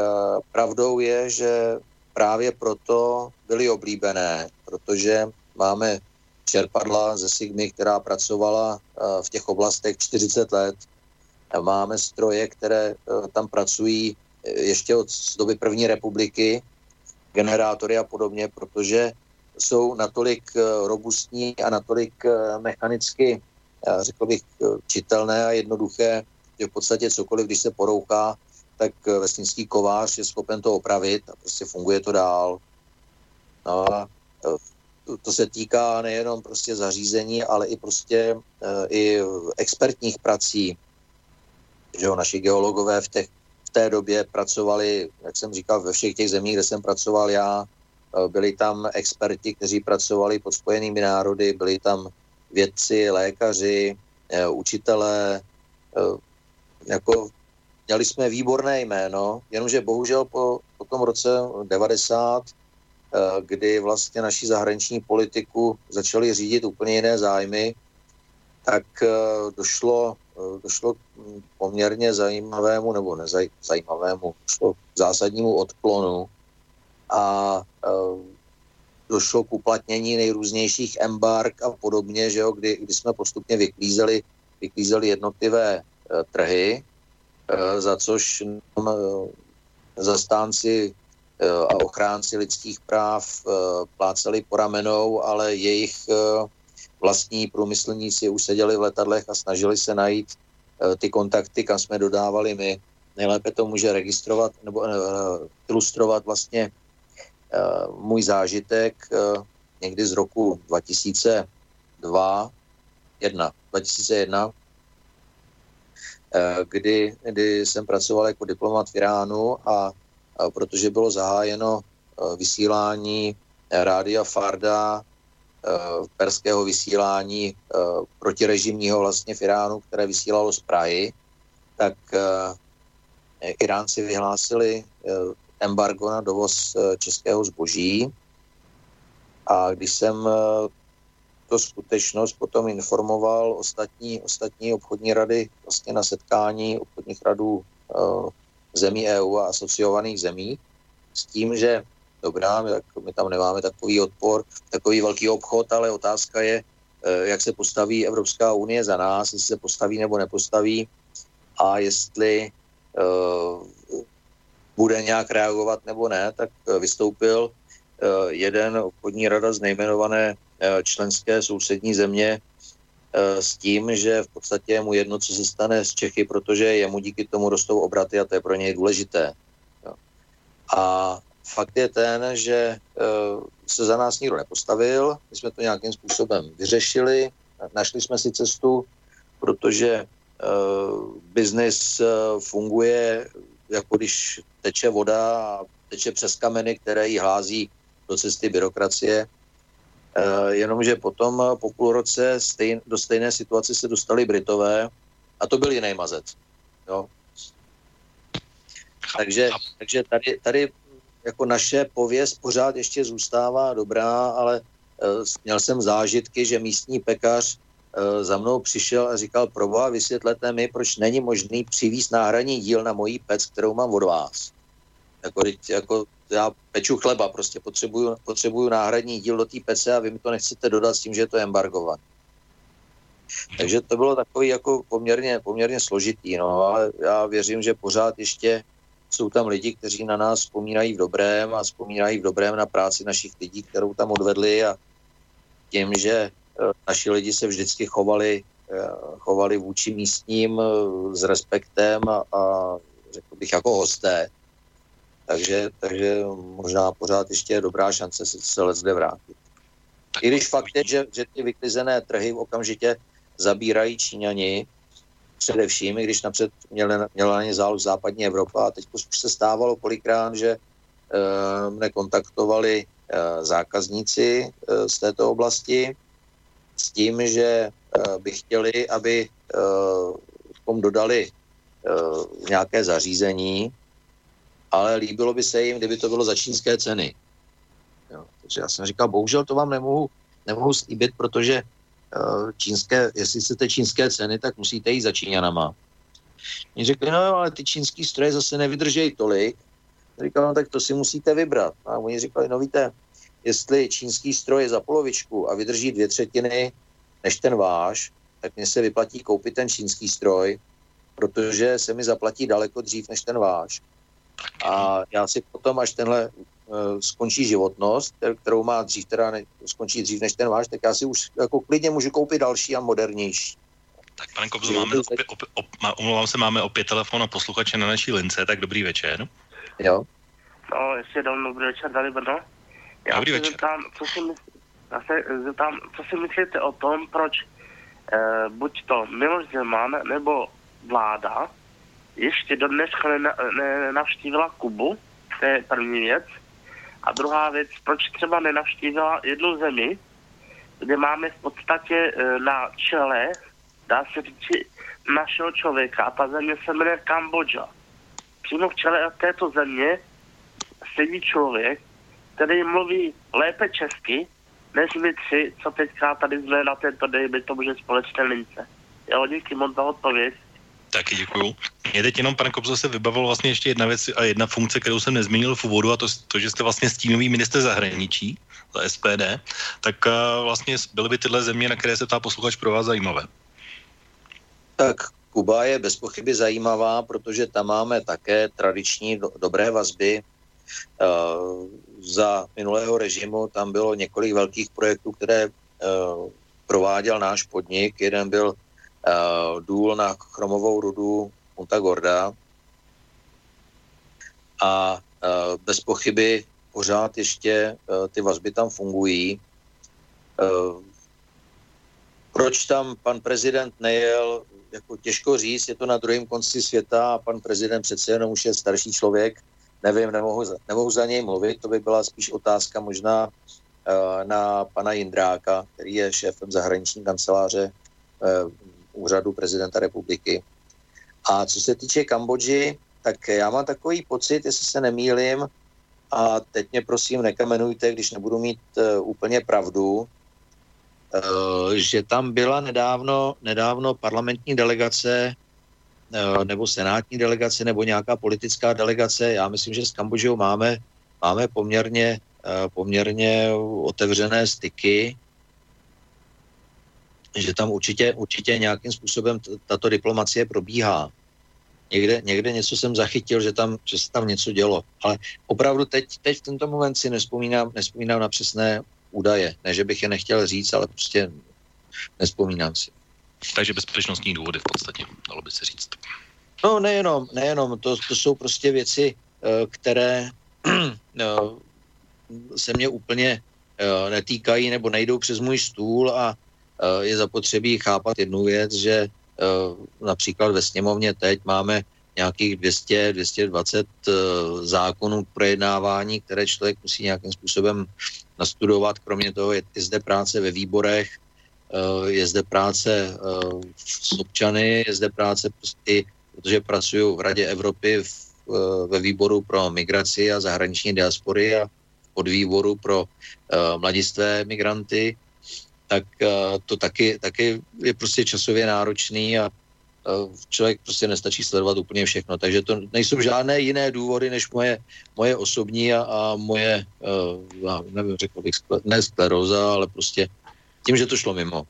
pravdou je, že právě proto byly oblíbené, protože máme čerpadla ze Sigmy, která pracovala uh, v těch oblastech 40 let. Máme stroje, které uh, tam pracují ještě od doby první republiky, generátory a podobně, protože jsou natolik eh, robustní a natolik eh, mechanicky, řekl bych, eh, čitelné a jednoduché, že v podstatě cokoliv, když se porouchá, tak vesnický kovář je schopen to opravit a prostě funguje to dál. No a to se týká nejenom prostě zařízení, ale i prostě i expertních prací. Že jo, naši geologové v těch v té době pracovali, jak jsem říkal, ve všech těch zemích, kde jsem pracoval já. Eh, byli tam experti, kteří pracovali pod spojenými národy, byli tam vědci, lékaři, eh, učitelé. Eh, jako, měli jsme výborné jméno, jenomže bohužel po, po tom roce 90, kdy vlastně naši zahraniční politiku začali řídit úplně jiné zájmy, tak došlo Eh, došlo k poměrně zajímavému, nebo nezajímavému, došlo k zásadnímu odklonu a eh, došlo k uplatnění nejrůznějších embark a podobně, že jo, kdy, kdy jsme postupně vyklízeli, vyklízeli jednotlivé trhy, za což uh, zastánci uh, a ochránci lidských práv pláceli po ramenou, ale jejich vlastní průmyslníci už seděli v letadlech a snažili se najít ty kontakty, kam jsme dodávali my. Nejlépe to může registrovat nebo ilustrovat vlastně můj zážitek někdy z roku 2002, 1, 2001, kdy, kdy jsem pracoval jako diplomat v Iránu a, a protože bylo zahájeno vysílání Rádia Farda Eh, perského vysílání eh, protirežimního vlastně v Iránu, které vysílalo z Prahy, tak eh, Iránci vyhlásili embargo na dovoz českého zboží. A když jsem to skutečnost potom informoval ostatní, ostatní obchodní rady vlastně na setkání obchodních radů zemí EU a asociovaných zemí s tím, že dobrá, my, tak, my tam nemáme takový odpor, takový velký obchod, ale otázka je, eh, jak se postaví Evropská unie za nás, jestli se postaví nebo nepostaví a jestli uh, bude nějak reagovat nebo ne, tak eh, vystoupil jeden obchodní rada z nejmenované členské sousední země s tím, že v podstatě je mu jedno, co se stane z Čechy, protože jemu díky tomu rostou obraty a to je pro něj důležité. A fakt je ten, že uh, se za nás nikdo nepostavil, my jsme to nějakým způsobem vyřešili, našli jsme si cestu, protože biznis funguje, jako když teče voda a teče přes kameny, které jí hází do cesty byrokracie. Uh, jenomže potom po půl roce stejn, do stejné situace se dostali Britové a to byl jiný mazec. Jo. Takže, takže tady, tady jako naše pověst pořád ještě zůstává dobrá, ale uh, měl jsem zážitky, že místní pekař za mnou přišel a říkal, proboha, vysvětlete mi, proč není možný přivízt náhradní díl na mojí pec, kterou mám od vás. Jako, jako já peču chleba, prostě potřebuju, potřebuju náhradní díl do té pece a vy mi to nechcete dodat s tím, že je to embargované. Takže to bylo takový jako poměrně, poměrně složitý, no, ale já věřím, že pořád ještě jsou tam lidi, kteří na nás vzpomínají v dobrém a vzpomínají v dobrém na práci našich lidí, kterou tam odvedli a tím, že eh, naši lidi se vždycky chovali, eh, chovali vůči místním eh, s respektem a, a řekl bych jako hosté. Takže, takže možná pořád ještě je dobrá šance se, se let zde vrátit. I když fakt je, že, že ty vyklizené trhy okamžitě zabírají Číňani, především, i když napřed měla, měla na ně záloh západní Evropa a teď už se stávalo kolikrát, že uh, mne kontaktovali uh, zákazníci uh, z této oblasti s tím, že by chtěli, aby kom dodali nějaké zařízení, ale líbilo by se jim, kdyby to bylo za čínské ceny. Jo. Takže já jsem říkal, bohužel to vám nemohu, nemohu slíbit, protože čínské, jestli chcete čínské ceny, tak musíte jít za Číňanama. Oni řekli, no ale ty čínský stroje zase nevydržejí tolik. Říkal, no tak to si musíte vybrat. A oni říkali, no víte, jestli čínský stroj je za polovičku a vydrží dvě třetiny než ten váš, tak mně se vyplatí koupit ten čínský stroj, protože se mi zaplatí daleko dřív než ten váš. A já si potom, až tenhle uh, skončí životnost, kterou má dřív, teda ne, skončí dřív než ten váš, tak já si už jako klidně můžu koupit další a modernější. Tak pane Kobzo, máme opět, opět, op, omlouvám se, máme opět telefon a posluchače na naší lince, tak dobrý večer. Jo. No, ještě jednou dobrý večer, tady Brno. Já dobrý se večer. Zeptám, co si, mysl, já se zeptám, co si myslíte o tom, proč eh, buď to Miloš Zeman nebo vláda ještě do dneška nenavštívila ne, Kubu, to je první věc. A druhá věc, proč třeba nenavštívila jednu zemi, kde máme v podstatě e, na čele, dá se říct, našeho člověka. A ta země se jmenuje Kambodža. Přímo v čele této země sedí člověk, který mluví lépe česky, než my tři, co teďka tady jsme na této dejme tomu, že společné lince. Jo, díky moc za odpověď. Taky děkuju. Mě teď jenom, pane Kobzo, se vybavil vlastně ještě jedna věc a jedna funkce, kterou jsem nezmínil v úvodu, a to, to že jste vlastně stínový minister zahraničí za SPD, tak uh, vlastně byly by tyhle země, na které se ta posluchač pro vás zajímavé. Tak Kuba je bez pochyby zajímavá, protože tam máme také tradiční do, dobré vazby. Uh, za minulého režimu tam bylo několik velkých projektů, které uh, prováděl náš podnik. Jeden byl důl na chromovou rudu Punta Gorda a uh, bez pochyby pořád ještě uh, ty vazby tam fungují. Proč tam pan prezident nejel, jako těžko říct, je to na druhém konci světa a pan prezident přece jenom už je starší člověk, nevím, nemohu, nemohu za něj mluvit, to by byla spíš otázka možná na pana Jindráka, který je šéfem zahraniční kanceláře úřadu prezidenta republiky. A co se týče Kambodži, tak já mám takový pocit, jestli se nemýlim, a teď mě prosím nekamenujte, když nebudu mít uh, úplně pravdu, uh, že tam byla nedávno, nedávno parlamentní delegace uh, nebo senátní delegace nebo nějaká politická delegace. Já myslím, že s Kambodžou máme, máme poměrně, uh, poměrně otevřené styky že tam určitě, určitě nějakým způsobem tato diplomacie probíhá. Někde, někde něco jsem zachytil, že, tam, že se tam něco dělo. Ale opravdu teď, teď v tento moment si nespomínám, nespomínám na přesné údaje. Ne, že bych je nechtěl říct, ale prostě nespomínám si. Takže bezpečnostní důvody v podstatě, dalo by se říct. No nejenom, nejenom, to, to jsou prostě věci, eh, které no, se mě úplně eh, netýkají nebo nejdou přes můj stůl a je zapotřebí chápat jednu věc, že eh, například ve sněmovně teď máme nějakých 200, 220 eh, zákonů projednávání, které člověk musí nějakým způsobem nastudovat. Kromě toho je, je zde práce ve výborech, je zde práce s občany, je zde práce prostě, protože pracuju v Radě Evropy v, ve výboru pro migraci a zahraniční diaspory a pod výboru pro mladistvé migranty tak uh, to taky, taky je prostě časově náročný a uh, člověk prostě nestačí sledovat úplně všechno. Takže to nejsou žádné jiné důvody, než moje, moje osobní a, a moje, uh, nevím, řekl bych, ne skleroza, ale prostě tím, že to šlo mimo.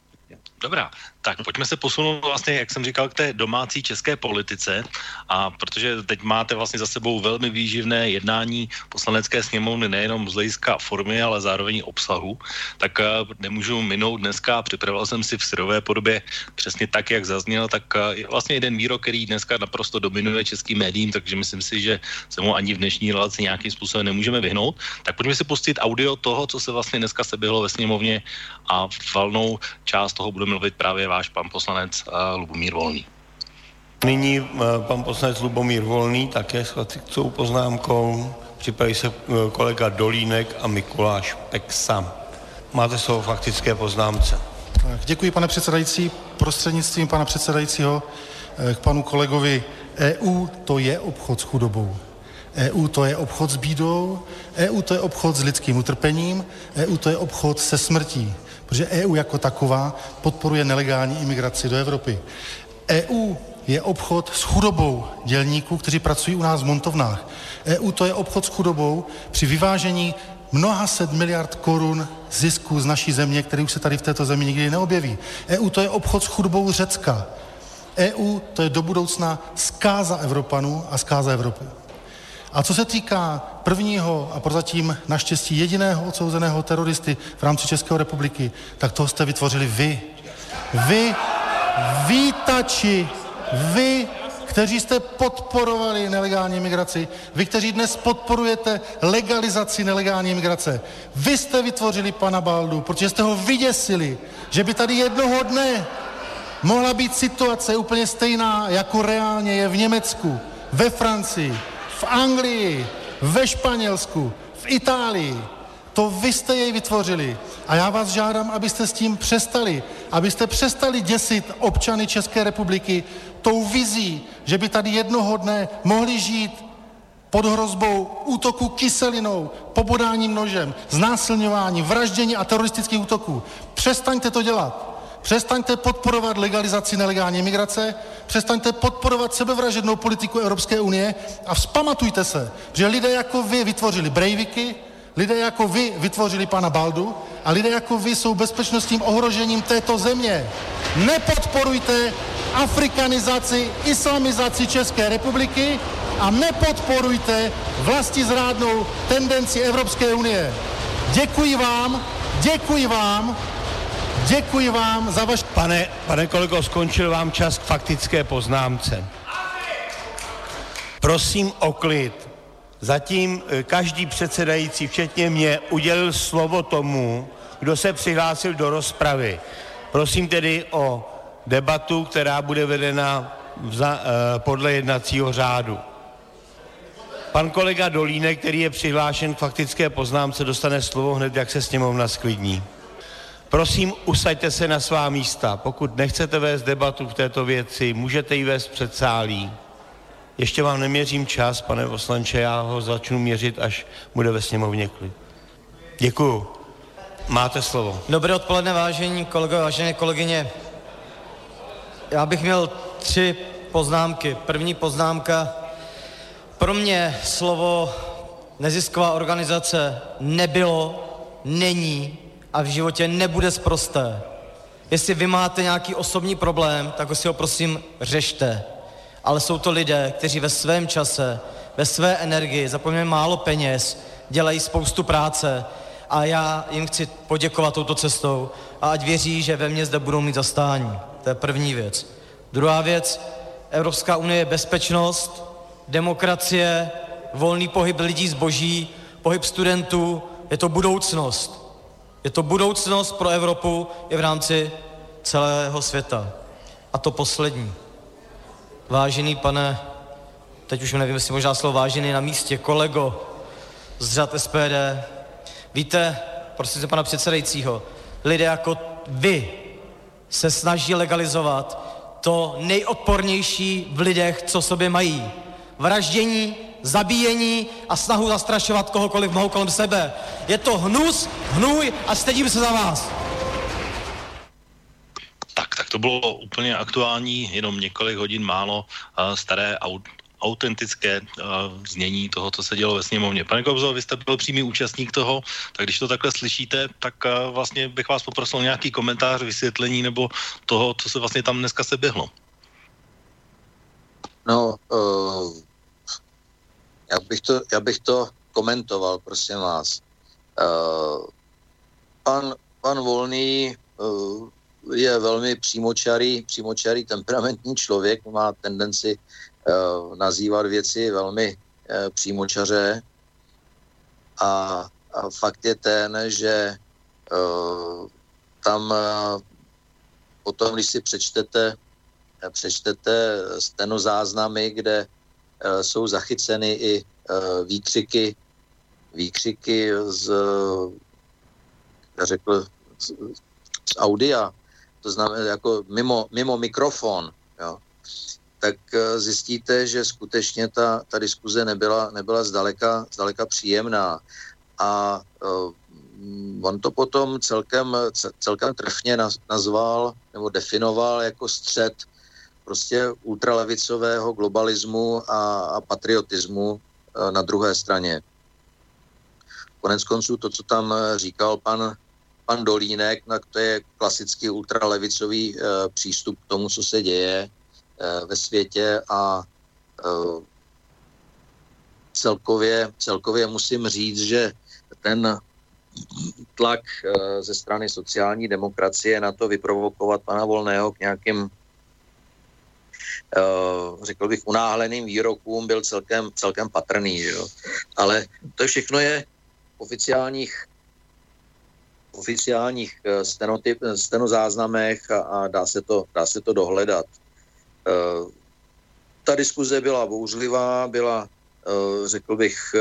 Dobrá, tak pojďme se posunout vlastně, jak jsem říkal, k té domácí české politice a protože teď máte vlastně za sebou velmi výživné jednání poslanecké sněmovny nejenom z hlediska formy, ale zároveň obsahu, tak uh, nemůžu minout dneska, připravil jsem si v syrové podobě přesně tak, jak zazněl, tak uh, je vlastně jeden výrok, který dneska naprosto dominuje českým médiím, takže myslím si, že se mu ani v dnešní relaci nějakým způsobem nemůžeme vyhnout. Tak pojďme si pustit audio toho, co se vlastně dneska se bylo ve sněmovně a valnou část toho bude mluvit právě váš pan poslanec uh, Lubomír Volný. Nyní uh, pan poslanec Lubomír Volný také s faktickou poznámkou. Připraví se uh, kolega Dolínek a Mikuláš Peksa. Máte slovo faktické poznámce. Děkuji, pane předsedající. Prostřednictvím pana předsedajícího k panu kolegovi. EU to je obchod s chudobou. EU to je obchod s bídou, EU to je obchod s lidským utrpením, EU to je obchod se smrtí, protože EU jako taková podporuje nelegální imigraci do Evropy. EU je obchod s chudobou dělníků, kteří pracují u nás v montovnách. EU to je obchod s chudobou při vyvážení mnoha set miliard korun zisku z naší země, který už se tady v této zemi nikdy neobjeví. EU to je obchod s chudobou Řecka. EU to je do budoucna zkáza Evropanů a zkáza Evropy. A co se týká prvního a prozatím naštěstí jediného odsouzeného teroristy v rámci České republiky, tak toho jste vytvořili vy. Vy, vítači, vy, kteří jste podporovali nelegální migraci, vy, kteří dnes podporujete legalizaci nelegální migrace, vy jste vytvořili pana Baldu, protože jste ho vyděsili, že by tady jednoho dne mohla být situace úplně stejná, jako reálně je v Německu, ve Francii, v Anglii, ve Španělsku, v Itálii. To vy jste jej vytvořili. A já vás žádám, abyste s tím přestali. Abyste přestali děsit občany České republiky tou vizí, že by tady jednoho dne mohli žít pod hrozbou útoku kyselinou, pobodáním nožem, znásilňování, vraždění a teroristických útoků. Přestaňte to dělat. Přestaňte podporovat legalizaci nelegální migrace, přestaňte podporovat sebevražednou politiku Evropské unie a vzpamatujte se, že lidé jako vy vytvořili Breiviky, lidé jako vy vytvořili pana Baldu a lidé jako vy jsou bezpečnostním ohrožením této země. Nepodporujte afrikanizaci, islamizaci České republiky a nepodporujte vlastizrádnou tendenci Evropské unie. Děkuji vám, děkuji vám Děkuji vám za vaš... Pane, pane kolego, skončil vám čas k faktické poznámce. Prosím o klid. Zatím eh, každý předsedající, včetně mě, udělil slovo tomu, kdo se přihlásil do rozpravy. Prosím tedy o debatu, která bude vedena za, eh, podle jednacího řádu. Pan kolega Dolínek, který je přihlášen k faktické poznámce, dostane slovo hned, jak se sněmovna sklidní. Prosím, usaďte se na svá místa. Pokud nechcete vést debatu v této věci, můžete ji vést před sálí. Ještě vám neměřím čas, pane poslanče, já ho začnu měřit, až bude ve sněmovně klid. Děkuju. Máte slovo. Dobré odpoledne, vážení kolegové, vážené kolegyně. Já bych měl tři poznámky. První poznámka. Pro mě slovo nezisková organizace nebylo, není a v životě nebude sprosté. Jestli vy máte nějaký osobní problém, tak ho si ho prosím řešte. Ale jsou to lidé, kteří ve svém čase, ve své energii, zapomínají málo peněz, dělají spoustu práce a já jim chci poděkovat touto cestou a ať věří, že ve mně zde budou mít zastání. To je první věc. Druhá věc, Evropská unie je bezpečnost, demokracie, volný pohyb lidí zboží, pohyb studentů, je to budoucnost. Je to budoucnost pro Evropu i v rámci celého světa. A to poslední. Vážený pane, teď už nevím, jestli možná slovo vážený na místě, kolego z řad SPD, víte, prosím se pana předsedajícího, lidé jako vy se snaží legalizovat to nejodpornější v lidech, co sobě mají. Vraždění, zabíjení a snahu zastrašovat kohokoliv mohou kolem sebe. Je to hnus, hnůj a stedím se za vás. Tak, tak to bylo úplně aktuální, jenom několik hodin málo uh, staré aut, autentické uh, znění toho, co se dělo ve sněmovně. Pane Kobzo, vy jste byl přímý účastník toho, tak když to takhle slyšíte, tak uh, vlastně bych vás poprosil nějaký komentář, vysvětlení nebo toho, co se vlastně tam dneska se běhlo. No, uh, jak bych to, jak bych to komentoval, prosím vás. Uh, pan, pan Volný uh, je velmi přímočarý, přímočarý temperamentní člověk, má tendenci uh, nazývat věci velmi uh, přímočaře a, a fakt je ten, že uh, tam uh, potom, když si přečtete, přečtete stenozáznamy, kde jsou zachyceny i eh, výkřiky, výkřiky z, řekl, z, z audia to znamená jako mimo, mimo mikrofon, jo, tak zjistíte, že skutečně ta, ta diskuze nebyla, nebyla zdaleka, zdaleka příjemná. A on to potom celkem, celkem trefně nazval nebo definoval jako střed prostě ultralevicového globalismu a, a patriotismu uh, na druhé straně. Konec konců to, co tam říkal pan, pan Dolínek, tak to je klasický ultralevicový uh, přístup k tomu, co se děje uh, ve světě a uh, celkově, celkově musím říct, že ten tlak eh, ze strany sociální demokracie na to vyprovokovat pana Volného k nějakým řekl bych, unáhleným výrokům byl celkem, celkem patrný. Jo. Ale to všechno je v oficiálních, oficiálních eh, stenotyp, stenozáznamech a, a dá, se to, dá se to dohledat. Ta diskuze byla bouřlivá, byla, řekl bych,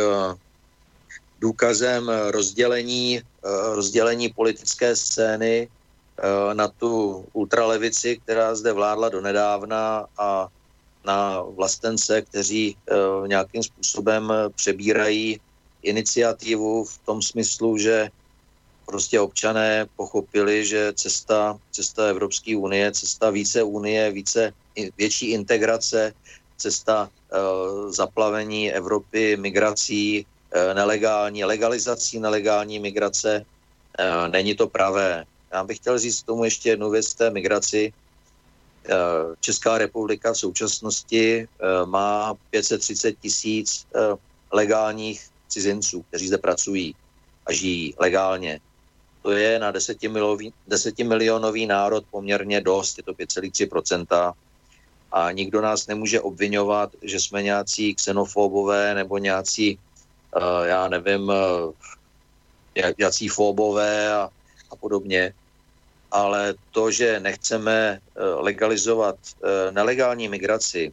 důkazem rozdělení, eh, rozdělení politické scény eh, na tu ultralevici, která zde vládla donedávna a na vlastence, kteří eh, nějakým způsobem přebírají iniciativu v tom smyslu, že prostě občané pochopili, že cesta, cesta Evropské unie, cesta více unie, více větší integrace, cesta uh, zaplavení Evropy migrací, Eh, nelegální, legalizací nelegální migrace. Eh, není to pravé. Já bych chtěl říct k tomu ještě jednu věc té migraci. Eh, Česká republika v současnosti má 530 tisíc legálních cizinců, kteří zde pracují a žijí legálně. To je na 10 milionový, 10 milionový národ poměrně dost, je to 5,3% a nikdo nás nemůže obvinovat, že jsme nějací xenofobové nebo nějací Eh, já nevím, eh, jací fóbové a, a podobně. Ale to, že nechceme eh, legalizovat nelegální migraci,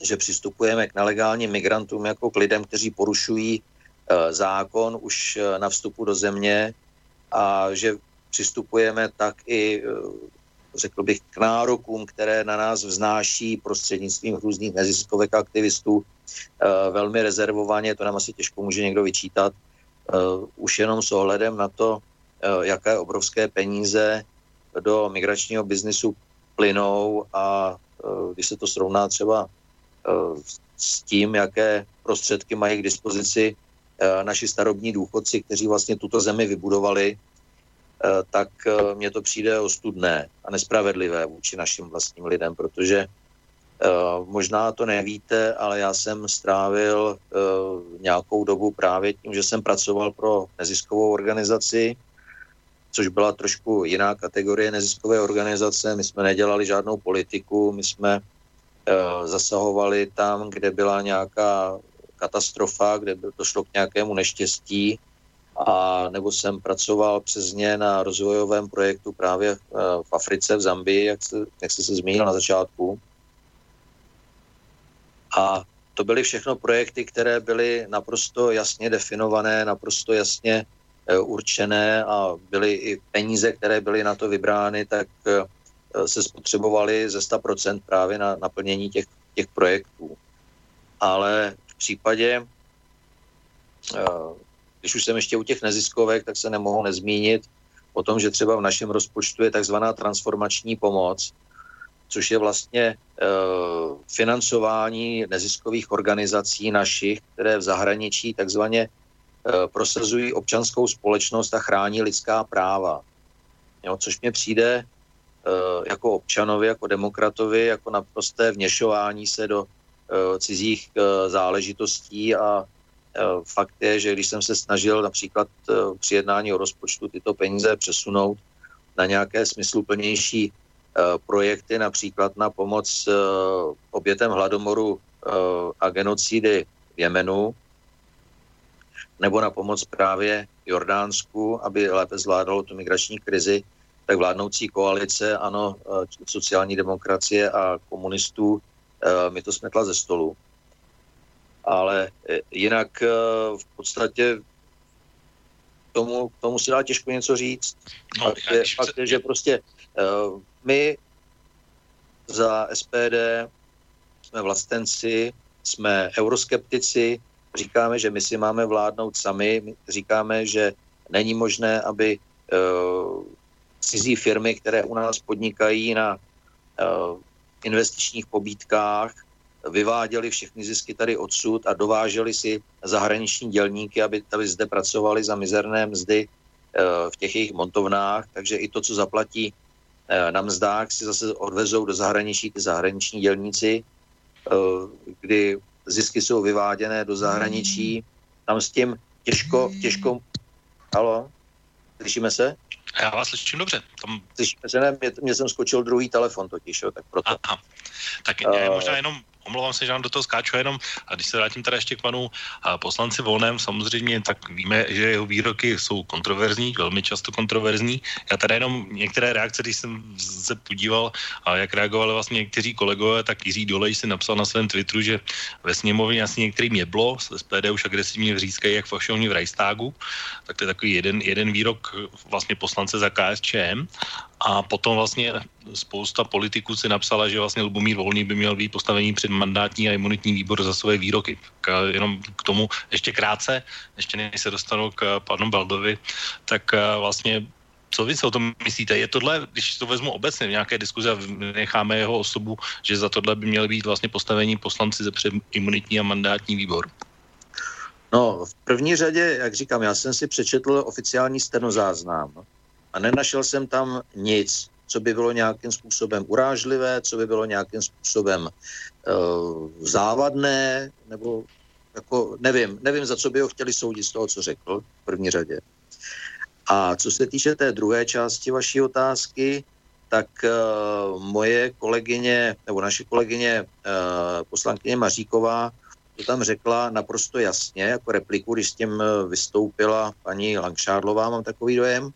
že přistupujeme k nelegálním migrantům jako k lidem, kteří porušují zákon už na vstupu do země a že přistupujeme tak i, řekl bych, k nárokům, které na nás vznáší prostřednictvím různých neziskovek aktivistů, Eh, velmi rezervovaně, to nám asi těžko může někdo vyčítat, eh, už jenom s ohledem na to, eh, jaké obrovské peníze do migračního biznisu plynou a když se to srovná třeba s tím, jaké prostředky mají k dispozici naši starobní důchodci, kteří vlastně tuto zemi vybudovali, tak mně to přijde ostudné a nespravedlivé vůči našim vlastním lidem, protože Eh, možná to nevíte, ale já jsem strávil nějakou dobu právě tím, že jsem pracoval pro neziskovou organizaci, což byla trošku jiná kategorie neziskové organizace. My jsme nedělali žádnou politiku, my jsme uh, zasahovali tam, kde byla nějaká katastrofa, kde došlo k nějakému neštěstí, a nebo jsem pracoval přes ně na rozvojovém projektu právě v Africe, v Zambii, jak, se, jak jste se zmínil na začátku. A to byly všechno projekty, které byly naprosto jasně definované, naprosto jasně určené a byly i peníze, které byly na to vybrány, tak e, se spotřebovaly ze 100% právě na naplnění těch, těch projektů. Ale v případě, e, když už jsem ještě u těch neziskovek, tak se nemohu nezmínit o tom, že třeba v našem rozpočtu je takzvaná transformační pomoc, což je vlastně financování neziskových organizací našich, které v zahraničí takzvaně prosazují občanskou společnost a chrání lidská práva. Jo, což mně přijde e, jako občanovi, jako demokratovi, jako naprosté vněšování se do e, cizích záležitostí a fakt je, že když jsem se snažil například při jednání o rozpočtu tyto peníze přesunout na nějaké smysluplnější Eh, projekty například na pomoc eh, obětem hladomoru eh, a genocidy v Jemenu, nebo na pomoc právě Jordánsku, aby lépe zvládalo tu migrační krizi, tak vládnoucí koalice, ano, sociální demokracie a komunistů mi to smetla ze stolu. Ale jinak v podstatě tomu, tomu si dá těžko něco říct. No, fakt, je, fakt je, že prostě My za SPD jsme vlastenci, jsme euroskeptici, říkáme, že my si máme vládnout sami, my říkáme, že není možné, aby uh, cizí firmy, které u nás podnikají na uh, investičních pobídkách, vyváděli všechny zisky tady odsud a dováželi si zahraniční dělníky, aby, aby zde pracovali za mizerné mzdy uh, v těch jejich montovnách, takže i to, co zaplatí na mzdách, si zase odvezou do zahraničí ty zahraniční dělníci, kdy zisky jsou vyváděné do zahraničí. Tam s tím těžko, těžko... Halo? Slyšíme se? Já vás slyším dobře. Tam... Slyšíme se, ne? Mě, mě jsem skočil druhý telefon totiž, jo, tak proto. Aha. Tak uh, možná jenom omlouvám se, že vám do toho skáču jenom, a když se vrátím teda ještě k panu poslanci Volném, samozřejmě, tak víme, že jeho výroky jsou kontroverzní, velmi často kontroverzní. Já teda jenom některé reakce, když jsem se podíval, a jak reagovali vlastně někteří kolegové, tak Jiří Dolej si napsal na svém Twitteru, že ve sněmovně asi některým jeblo, z SPD už agresivně vřískají jak fašovní v Reichstagu, tak to je takový jeden, jeden výrok vlastně poslance za KSČM. A potom vlastně spousta politiků si napsala, že vlastně Lubomír Volný by měl být postavení před mandátní a imunitní výbor za své výroky. K, jenom k tomu ještě krátce, ještě než se dostanu k panu Baldovi, tak eh, vlastně co vy si o tom myslíte? Je tohle, když to vezmu obecně v nějaké diskuze a necháme jeho osobu, že za tohle by měly být vlastně postavení poslanci ze před imunitní a mandátní výbor? No, v první řadě, jak říkám, já jsem si přečetl oficiální stenozáznam nenašel jsem tam nic, co by bylo nějakým způsobem urážlivé, co by bylo nějakým způsobem uh, závadné, nebo jako nevím, nevím, za co by ho chtěli soudit z toho, co řekl v první řadě. A co se týče té druhé části vaší otázky, tak uh, moje kolegyně, nebo naše kolegyně uh, poslankyně Maříková to tam řekla naprosto jasně, jako repliku, když s tím vystoupila paní Langšádlová, mám takový dojem,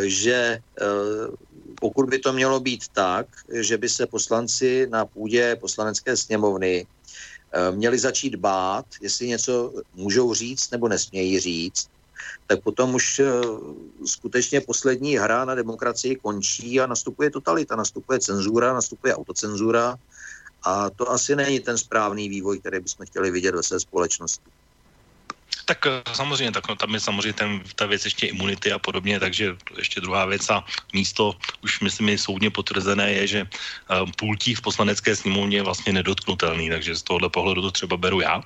že eh, pokud by to mělo být tak, že by se poslanci na půdě poslanecké sněmovny eh, měli začít bát, jestli něco můžou říct nebo nesmějí říct, tak potom už skutečně poslední hra na demokracii končí a nastupuje totalita, nastupuje cenzura, nastupuje autocenzura a to asi není ten správný vývoj, který bychom chtěli vidět ve své společnosti. Tak eh, samozřejmě, tak no, tam je samozřejmě ten, ta věc ještě imunity a podobně, takže ještě druhá věc a místo, už myslím, je soudně potvrzené je, že uh, pultík v poslanecké sněmovně je vlastně nedotknutelný, takže z tohohle pohledu to třeba beru já. Uh,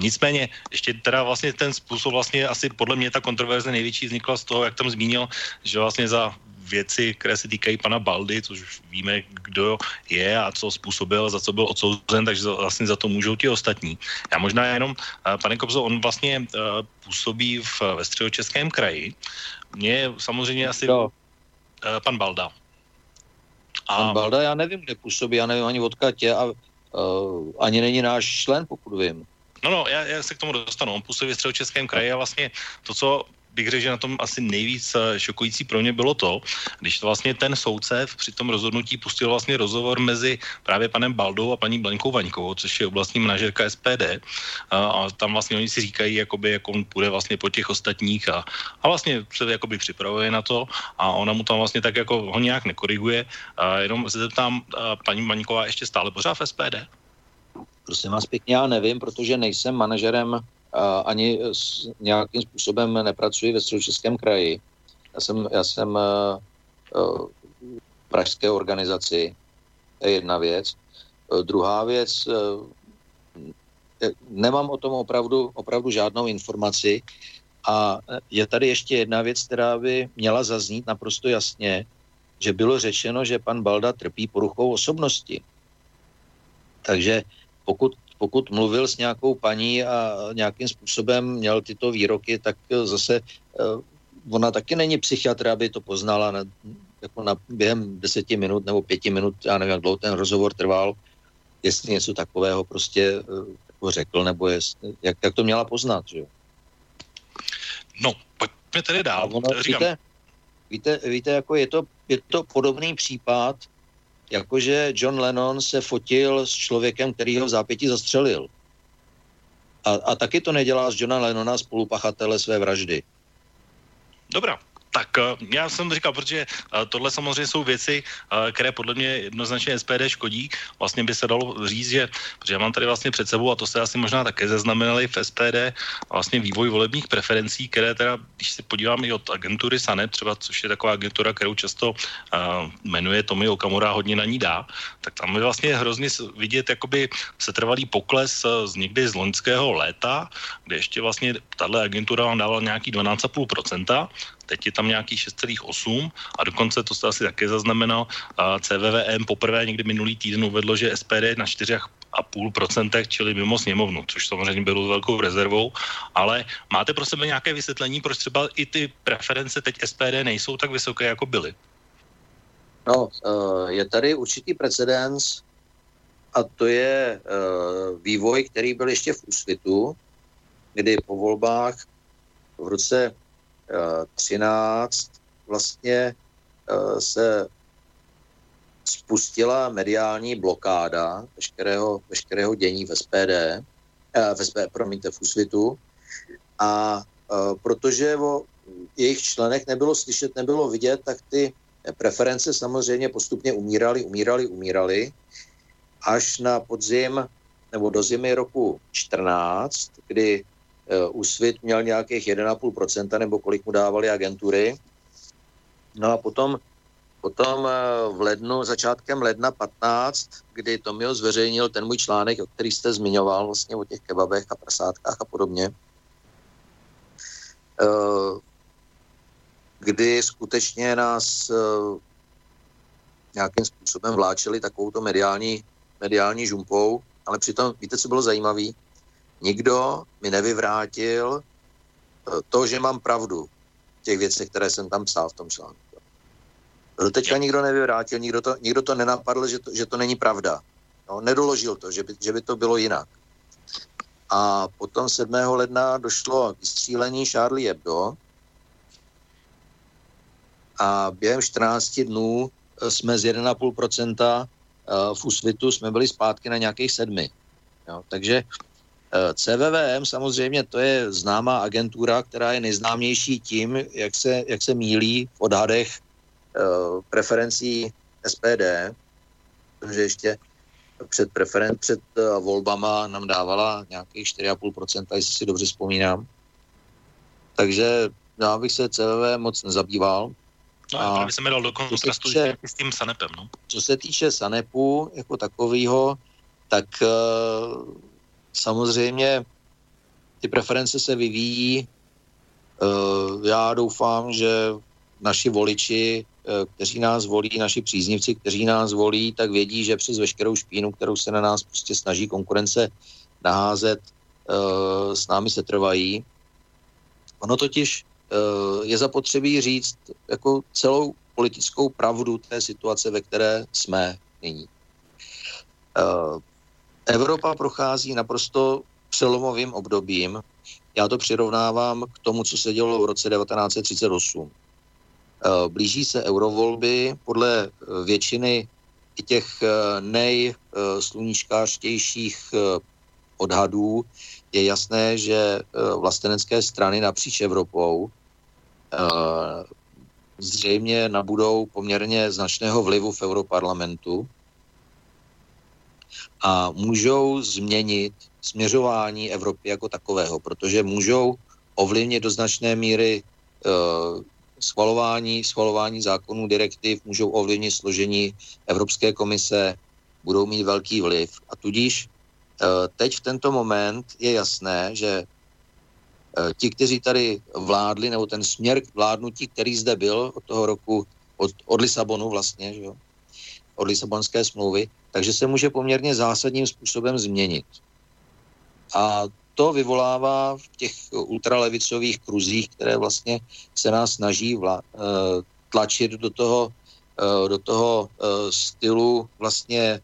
nicméně, ještě teda vlastně ten způsob vlastně asi podle mě ta kontroverze největší vznikla z toho, jak tam zmínil, že vlastně za věci, které se týkají pana Baldy, což víme, kdo je a co způsobil, za co byl odsouzen, takže vlastně za to můžou ti ostatní. Já možná jenom, eh, pane Kobzo, on vlastně uh, působí v, ve středočeském kraji. Mě samozřejmě asi uh, pan Balda. A... Pan Balda, já nevím, kde působí, já nevím ani odkud je a uh, ani není náš člen, pokud vím. No, no, já, já se k tomu dostanu. On působí v středočeském kraji a vlastně to, co bych řekl, že na tom asi nejvíc eh, šokující pro mě bylo to, když to vlastně ten soudce při tom rozhodnutí pustil vlastně rozhovor mezi právě panem Baldou a paní Blenkou Vaňkovou, což je oblastní manažerka SPD. A, a tam vlastně oni si říkají, jakoby, jak on půjde vlastně po těch ostatních a, a vlastně se jakoby připravuje na to a ona mu tam vlastně tak jako ho nějak nekoriguje. A jenom se zeptám, paní Vaňková ještě stále pořád v SPD? Prosím vás pěkně, já nevím, protože nejsem manažerem ani s, nějakým způsobem nepracuji ve středočeském kraji. Já jsem, já jsem uh, v pražské organizaci, to je jedna věc. Uh, druhá věc, nemám o tom opravdu, opravdu žádnou informaci a je tady ještě jedna věc, která by měla zaznít naprosto jasně, že bylo řečeno, že pan Balda trpí poruchou osobnosti. Takže pokud pokud mluvil s nějakou paní a nějakým způsobem měl tyto výroky, tak zase uh, ona taky není psychiatr, aby to poznala na, jako na, během deseti minut nebo pěti minut, já nevím, jak dlouho ten rozhovor trval, jestli něco takového prostě uh, jako řekl, nebo jest, jak, jak to měla poznat, že jo? No, pojďme tedy dál. Ono, víte, víte, víte, jako je to, je to podobný případ, jakože John Lennon se fotil s člověkem, který ho v zápětí zastřelil. A, a taky to nedělá z Johna Lennona spolupachatele své vraždy. Dobrá, Tak eh, já jsem říkal, protože eh, tohle samozřejmě jsou věci, eh, které podle mě jednoznačně SPD škodí. Vlastně by se dalo říct, že, protože já mám tady vlastně před sebou, a to se asi možná také zaznamenali v SPD, vlastně vývoj volebních preferencí, které teda, když se podívám i od agentury SANEP, třeba, což je taková agentura, kterou často uh, jmenuje Tomi Okamura, hodně na ní dá, tak tam je vlastně hrozně vidět jakoby setrvalý pokles z někdy z loňského léta, kde ještě vlastně tahle agentura vám dávala nějaký 12,5%, teď je tam nějaký 6,8 a dokonce, to jste asi také zaznamenal, CVVM poprvé někdy minulý týden uvedlo, že SPD je na 4,5%, čili mimo sněmovnu, což samozřejmě bylo velkou rezervou, ale máte pro sebe nějaké vysvětlení, proč třeba i ty preference teď SPD nejsou tak vysoké, jako byly? No, eh, je tady určitý precedens a to je eh, vývoj, který byl ještě v úsvitu, kdy po volbách v roce 13 vlastně eh, se spustila mediální blokáda veškerého, veškerého dění v SPD, eh, v SPD, promiňte, v Úsvitu. A eh, protože o jejich členech nebylo slyšet, nebylo vidět, tak ty preference samozřejmě postupně umíraly, umíraly, umíraly, až na podzim nebo do zimy roku 14, kdy Úsvit měl nějakých 1,5% nebo kolik mu dávali agentury. No a potom, potom eh, v lednu, začátkem ledna 15, kdy Tomio zveřejnil ten můj článek, o který jste zmiňoval, vlastně o těch kebabech a prasátkách a podobně, eh, kdy skutečně nás nějakým způsobem vláčeli takovouto mediální, mediální žumpou, ale přitom, víte, co bylo zajímavé? Nikdo mi nevyvrátil eh, to, že mám pravdu v těch věcech, které jsem tam psal v tom článku. Do teďka nikdo nevyvrátil, nikdo to, nikdo to nenapadl, že to, že to není pravda. No, nedoložil to, že by, že by to bylo jinak. A potom 7. ledna došlo k vystřílení Charlie Hebdo a během 14 dnů eh, jsme z 1,5% eh, v úsvitu jsme byli zpátky na nějakých sedmi. Jo, takže CVVM samozřejmě to je známá agentura, která je nejznámější tím, jak se, jak se mílí v odhadech uh, preferencí SPD, protože ještě před, preferen- před uh, volbama nám dávala nějakých 4,5%, jestli si dobře vzpomínám. Takže já bych se CVV moc nezabýval. No, a právě jsem dal do kontrastu s tím Sanepem. No. Co se týče Sanepu jako takového, tak uh, Samozřejmě ty preference se vyvíjí. Eh, já doufám, že naši voliči, eh, kteří nás volí, naši příznivci, kteří nás volí, tak vědí, že přes veškerou špínu, kterou se na nás prostě snaží konkurence naházet, eh, s námi se trvají. Ono totiž je zapotřebí říct jako celou politickou pravdu té situace, ve které jsme nyní. Evropa prochází naprosto přelomovým obdobím. Já to přirovnávám k tomu, co se dělo v roce 1938. Eh, blíží se eurovolby, podle eh, většiny i těch eh, nejsluníčkářtějších odhadů je jasné, že vlastenecké strany napříč Evropou zřejmě nabudou poměrně značného vlivu v Europarlamentu a můžou změnit směřování Evropy jako takového, protože můžou ovlivnit do značné míry uh, schvalování, schvalování zákonů, direktiv, můžou ovlivnit složení Evropské komise, budou mít velký vliv. A tudíž uh, teď v tento moment je jasné, že uh, ti, kteří tady vládli, nebo ten směr vládnutí, který zde byl od toho roku, od, od Lisabonu vlastně, že jo, od Lisabonské smlouvy, takže se může poměrně zásadním způsobem změnit. A to vyvolává v těch ultralevicových kruzích, které vlastně se nás snaží vla, eh, tlačit do toho, eh, do toho eh, stylu vlastně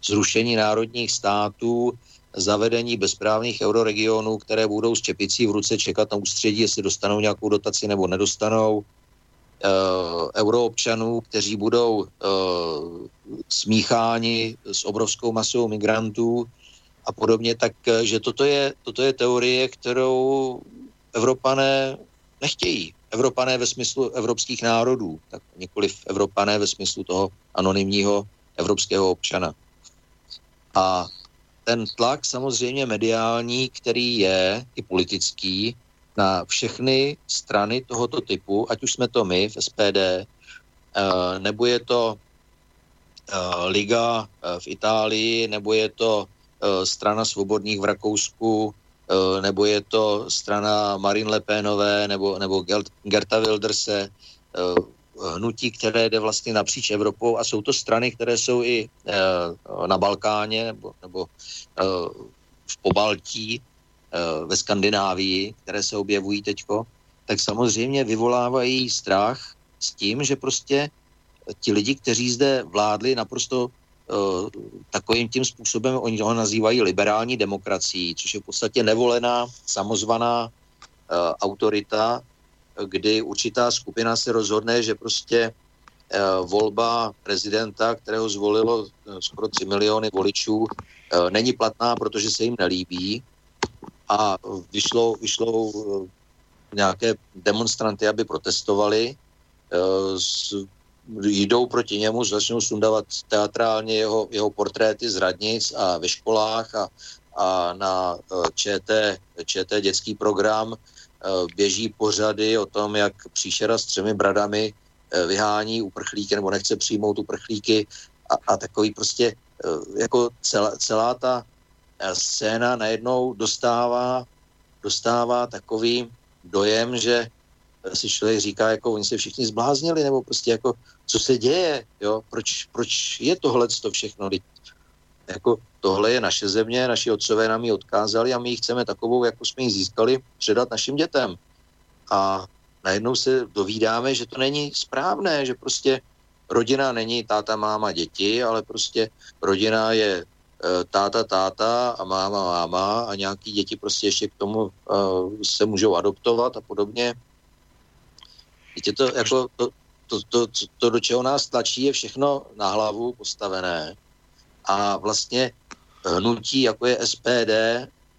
zrušení národních států, zavedení bezprávných euroregionů, které budou s čepicí v ruce čekat na ústředí, jestli dostanou nějakou dotaci nebo nedostanou, euroobčanů, kteří budou eh, smícháni s obrovskou masou migrantů a podobně, tak eh, že toto je, toto je teorie, kterou Evropané nechtějí. Evropané ve smyslu evropských národů, tak nikoliv Evropané ve smyslu toho anonymního evropského občana. A ten tlak samozřejmě mediální, který je i politický, na všechny strany tohoto typu, ať už jsme to my v SPD, eh, nebo je to eh, Liga eh, v Itálii, nebo je to strana svobodných v Rakousku, nebo je to strana Marine Le Penové, nebo, nebo Gerta Wilderse, hnutí, které jde vlastně napříč Evropou. A jsou to strany, které jsou i na Balkáně nebo, nebo v Pobaltí, ve Skandinávii, které se objevují teďko, tak samozřejmě vyvolávají strach s tím, že prostě ti lidi, kteří zde vládli naprosto uh, takovým tím způsobem, oni ho nazývají liberální demokracií, což je v podstatě nevolená, samozvaná uh, autorita, kdy určitá skupina se rozhodne, že prostě volba prezidenta, kterého zvolilo skoro 3 miliony voličů, není platná, protože se jim nelíbí a vyšlo, vyšlo eh, nějaké demonstranty, aby protestovali, eh, jdou proti němu, začnou sundávat teatrálně jeho, jeho portréty z radnic a ve školách a, a na eh, ČT, ČT dětský program běží pořady o tom, jak příšera s třemi bradami vyhání uprchlíky nebo nechce přijmout uprchlíky a, a takový prostě jako celá, celá ta scéna najednou dostává, dostává takový dojem, že si člověk říká, jako oni se všichni zbláznili, nebo prostě jako, co se děje, jo, proč, proč je tohle to všechno, jako tohle je naše země, naši otcové nám ji odkázali a my ji chceme takovou, jako jsme ji získali, předat našim dětem. A najednou se dovídáme, že to není správné, že prostě rodina není táta, máma, děti, ale prostě rodina je táta, táta a máma, máma a nějaký děti prostě ještě k tomu uh, se můžou adoptovat a podobně. Víte, to, jako, to, to, to, to, to, do čeho nás tlačí, je všechno na hlavu postavené. A vlastně hnutí, jako je SPD,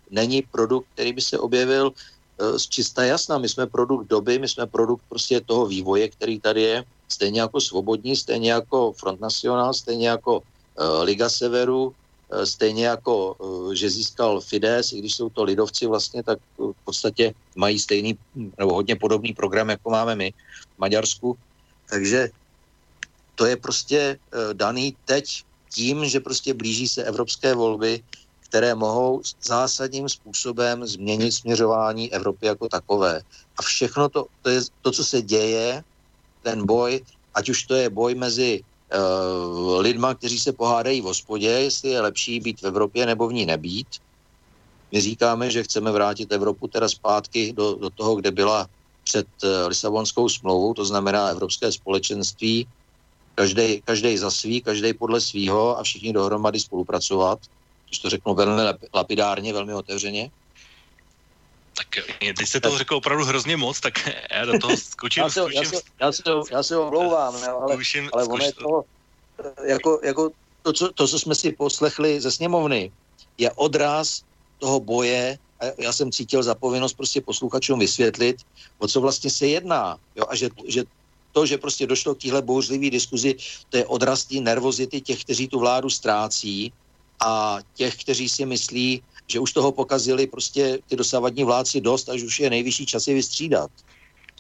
není produkt, který by se objevil uh, z čista jasna. My jsme produkt doby, my jsme produkt prostě toho vývoje, který tady je, stejně jako Svobodní, stejně jako Front National, stejně jako Liga Severu, Eh, stejně jako, eh, že získal Fides, i když jsou to lidovci vlastně, tak v podstatě mají stejný nebo hodně podobný program, jako máme my v Maďarsku. Takže to je prostě eh, daný teď tím, že prostě blíží se evropské volby, které mohou zásadním způsobem změnit směřování Evropy jako takové. A všechno to, to je to, co se děje, ten boj, ať už to je boj mezi lidma, kteří se pohádají v hospodě, jestli je lepší být v Evropě nebo v ní nebýt. My říkáme, že chceme vrátit Evropu teda zpátky do, do toho, kde byla před uh, Lisabonskou smlouvou, to znamená Evropské společenství, každý, každý za svý, každý podle svýho a všichni dohromady spolupracovat, když to řeknu velmi lapidárně, velmi otevřeně. Tak když jste to řekl opravdu hrozně moc, tak já do toho skočím. já, se, zkuším, já, se, já, se, já se omlouvám, ale, zkuším, ale ono je to, jako, jako to, co, to, co jsme si poslechli ze sněmovny, je odraz toho boje, a já jsem cítil za povinnost prostě posluchačům vysvětlit, o co vlastně se jedná. Jo? A že, že to, že prostě došlo k téhle bouřlivé diskuzi, to je odraz té nervozity těch, kteří tu vládu ztrácí a těch, kteří si myslí, že už toho pokazili prostě ty dosavadní vládci dost, až už je nejvyšší časy vystřídat.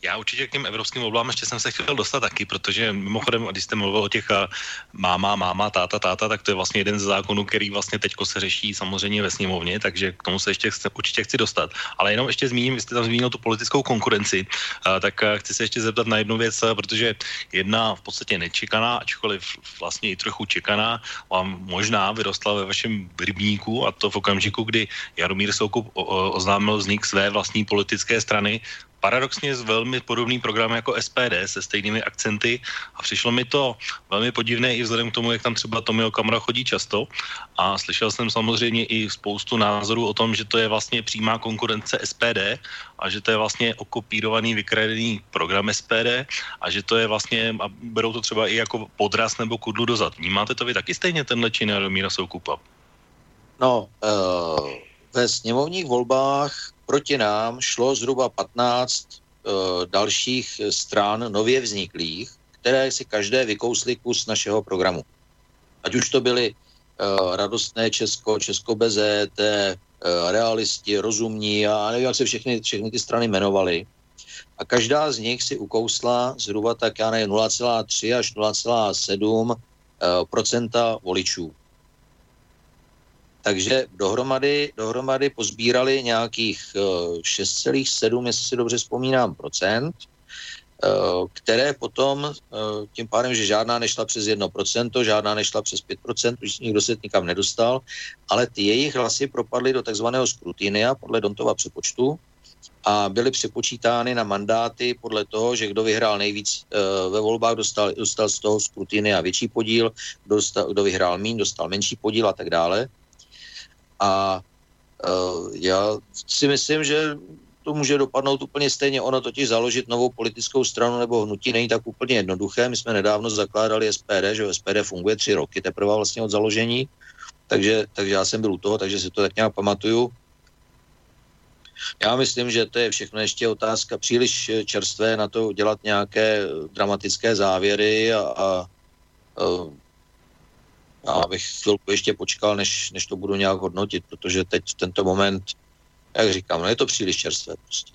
Já určitě k těm evropským volbám ještě jsem se chtěl dostat taky, protože mimochodem, když jste mluvil o těch eh, máma, máma, táta, táta, tak to je vlastně jeden z zákonů, který vlastně teďko se řeší samozřejmě ve sněmovně, takže k tomu se ještě chci, určitě chci dostat. Ale jenom ještě zmíním, vy jste tam zmínil tu politickou konkurenci, eh, tak eh, chci se ještě zeptat na jednu věc, protože jedna v podstatě nečekaná, ačkoliv vlastně i trochu čekaná, vám možná vyrostla ve vašem rybníku a to v okamžiku, kdy Jaromír Soukup oznámil vznik své vlastní politické strany, paradoxně s velmi podobným programem jako SPD se stejnými akcenty a přišlo mi to velmi podivné i vzhledem k tomu, jak tam třeba Tomio Kamra chodí často a slyšel jsem samozřejmě i spoustu názorů o tom, že to je vlastně přímá konkurence SPD a že to je vlastně okopírovaný, vykradený program SPD a že to je vlastně, a berou to třeba i jako podraz nebo kudlu dozad. Vnímáte to vy taky stejně tenhle čin Jaromíra Soukupa? No, uh, ve sněmovních volbách proti nám šlo zhruba 15 dalších stran nově vzniklých, které si každé vykously kus našeho programu. Ať už to byly Radostné Česko, Česko bez ET, realisti, rozumní a nevím, jak se všechny, všechny ty strany jmenovaly. A každá z nich si ukousla zhruba tak, já nevím, 0,3 až 0,7 procenta voličů. Takže dohromady, dohromady pozbírali nějakých 6,7, jestli si dobře vzpomínám, procent, které potom, tím pádem, že žádná nešla přes 1%, žádná nešla přes 5%, už nikdo se nikam nedostal, ale ty jejich hlasy propadly do takzvaného skrutinia podle Dontova přepočtu a byly přepočítány na mandáty podle toho, že kdo vyhrál nejvíc ve volbách, dostal, dostal z toho skrutinia větší podíl, kdo, dostal, kdo vyhrál mín, dostal menší podíl a tak dále. A uh, já si myslím, že to může dopadnout úplně stejně. Ono totiž založit novou politickou stranu nebo hnutí není tak úplně jednoduché. My jsme nedávno zakládali SPD, že SPD funguje tři roky teprve vlastně od založení, takže, takže já jsem byl u toho, takže si to tak nějak pamatuju. Já myslím, že to je všechno ještě otázka příliš čerstvé na to dělat nějaké dramatické závěry a, a, a já bych chvilku ještě počkal, než, než to budu nějak hodnotit, protože teď tento moment, jak říkám, no je to příliš čerstvé. Prostě.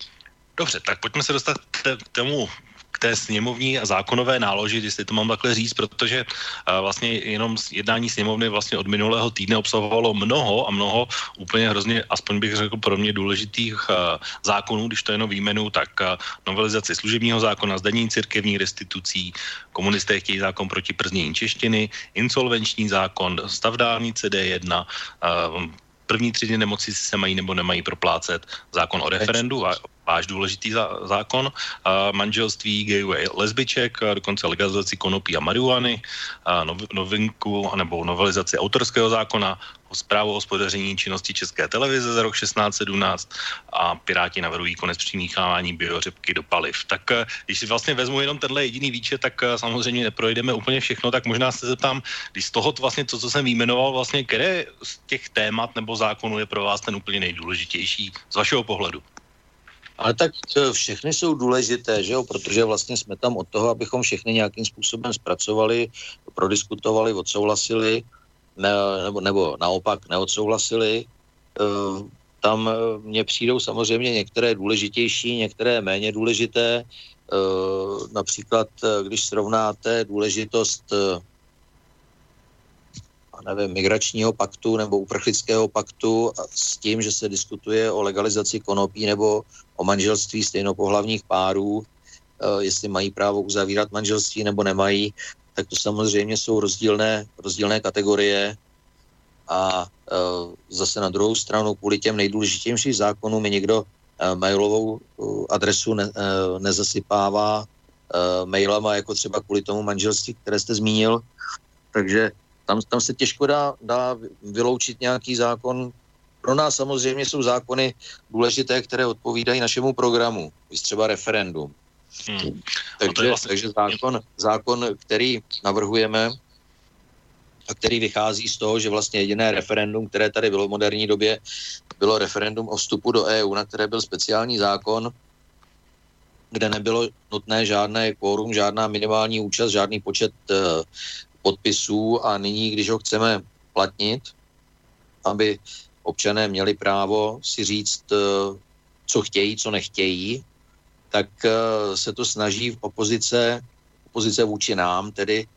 Dobře, tak pojďme se dostat k tomu k té sněmovní a zákonové náloži, jestli to mám takhle říct, protože uh, vlastně jenom jednání sněmovny vlastně od minulého týdne obsahovalo mnoho a mnoho úplně hrozně, aspoň bych řekl pro mě důležitých uh, zákonů, když to jenom výjmenu, tak uh, novelizaci služebního zákona, zdanění církevní restitucí, komunisté chtějí zákon proti prznění češtiny, insolvenční zákon, stav dálnice D1, uh, první tři dny nemoci se mají nebo nemají proplácet, zákon o referendu a váš důležitý zá, zákon, a manželství gayů a lesbiček, a dokonce legalizaci konopí a marihuany, a nov, novinku nebo novelizaci autorského zákona, zprávu o hospodaření činnosti České televize za rok 1617 a Piráti navrhují konec přimíchávání biořepky do paliv. Tak eh, když si vlastně vezmu jenom tenhle jediný výčet, tak eh, samozřejmě neprojdeme úplně všechno, tak možná se zeptám, když z toho vlastně to, co jsem výjmenoval, vlastně které z těch témat nebo zákonů je pro vás ten úplně nejdůležitější z vašeho pohledu? Ale tak e, všechny jsou důležité, že jo? protože vlastně jsme tam od toho, abychom všechny nějakým způsobem zpracovali, prodiskutovali, odsouhlasili, ne, nebo, nebo naopak neodsouhlasili. E, tam e, mně přijdou samozřejmě některé důležitější, některé méně důležité. Například, když srovnáte důležitost nevím, migračního paktu nebo uprchlického paktu s tím, že se diskutuje o legalizaci konopí nebo o manželství stejnopohlavních párů, eh, jestli mají právo uzavírat manželství nebo nemají, tak to samozřejmě jsou rozdílné, rozdílné kategorie a eh, zase na druhou stranu kvůli těm nejdůležitějším zákonům mi někdo eh, mailovou adresu ne, nezasypává mailama, jako třeba kvůli tomu manželství, které jste zmínil. Takže tam, tam se těžko dá, dá vyloučit nějaký zákon. Pro nás samozřejmě jsou zákony důležité, které odpovídají našemu programu, třeba referendum. Hmm. Takže, vlastně... takže zákon, zákon, který navrhujeme a který vychází z toho, že vlastně jediné referendum, které tady bylo v moderní době, bylo referendum o vstupu do EU, na které byl speciální zákon, kde nebylo nutné žádné kvórum, žádná minimální účast, žádný počet uh, podpisů a nyní, když ho chceme platnit, aby občané měli právo si říct, eh, co chtějí, co nechtějí, tak eh, se to snaží v opozice, opozice vůči nám, tedy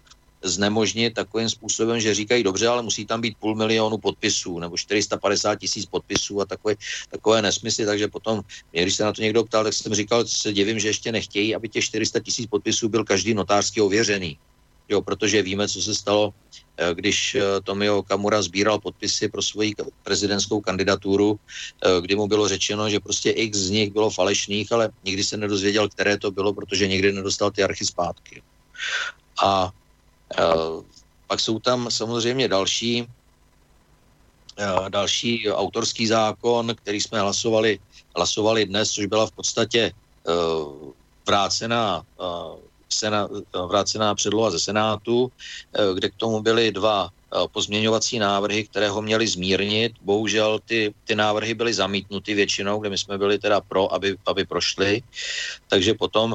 znemožnit takovým způsobem, že říkají dobře, ale musí tam být půl milionu podpisů nebo 450 tisíc podpisů a takové, takové nesmysly, takže potom, když se na to někdo ptal, tak jsem říkal, se divím, že ještě nechtějí, aby těch 400 tisíc podpisů byl každý notářsky ověřený jo, protože víme, co se stalo, eh, když eh, Tomio Kamura sbíral podpisy pro svoji prezidentskou kandidaturu, eh, kdy mu bylo řečeno, že prostě x z nich bylo falešných, ale nikdy se nedozvěděl, které to bylo, protože nikdy nedostal ty archy zpátky. A pak jsou tam samozřejmě další, další autorský zákon, který jsme hlasovali, hlasovali dnes, což byla v podstatě vrácená sena, vrácená předloha ze Senátu, kde k tomu byly dva pozměňovací návrhy, které ho měly zmírnit. Bohužel ty, ty návrhy byly zamítnuty většinou, kde my jsme byli teda pro, aby, aby prošly. Takže potom,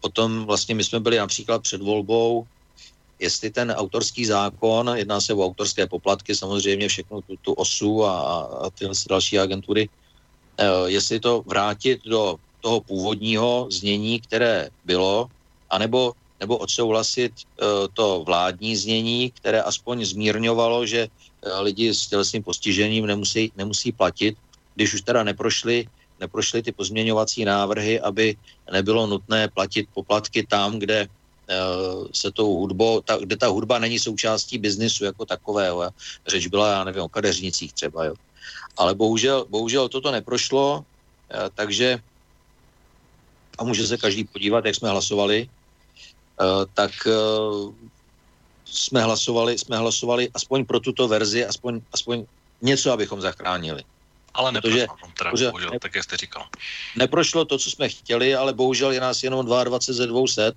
potom vlastně my jsme byli například před volbou, jestli ten autorský zákon, jedná se o autorské poplatky, samozřejmě všechno tu, tu OSU a, a tyhle další agentury, jestli to vrátit do toho původního znění, které bylo, anebo nebo odsouhlasit uh, to vládní znění, které aspoň zmírňovalo, že uh, lidi s tělesným postižením nemusí, nemusí platit, když už teda neprošly, neprošly ty pozměňovací návrhy, aby nebylo nutné platit poplatky tam, kde uh, se tou hudbou, ta, kde ta hudba není součástí biznisu jako takového. Řeč byla, já nevím, o kadeřnicích třeba. Jo. Ale bohužel, bohužel toto neprošlo, takže a může se každý podívat, jak jsme hlasovali, Eh, tak eh, jsme hlasovali, jsme hlasovali aspoň pro tuto verzi, aspoň, aspoň něco, abychom zachránili. Ale neprošlo, Protože, teda, bohužel, ne, tak jak jste říkal. Neprošlo to, co jsme chtěli, ale bohužel je nás jenom 22 ze 200,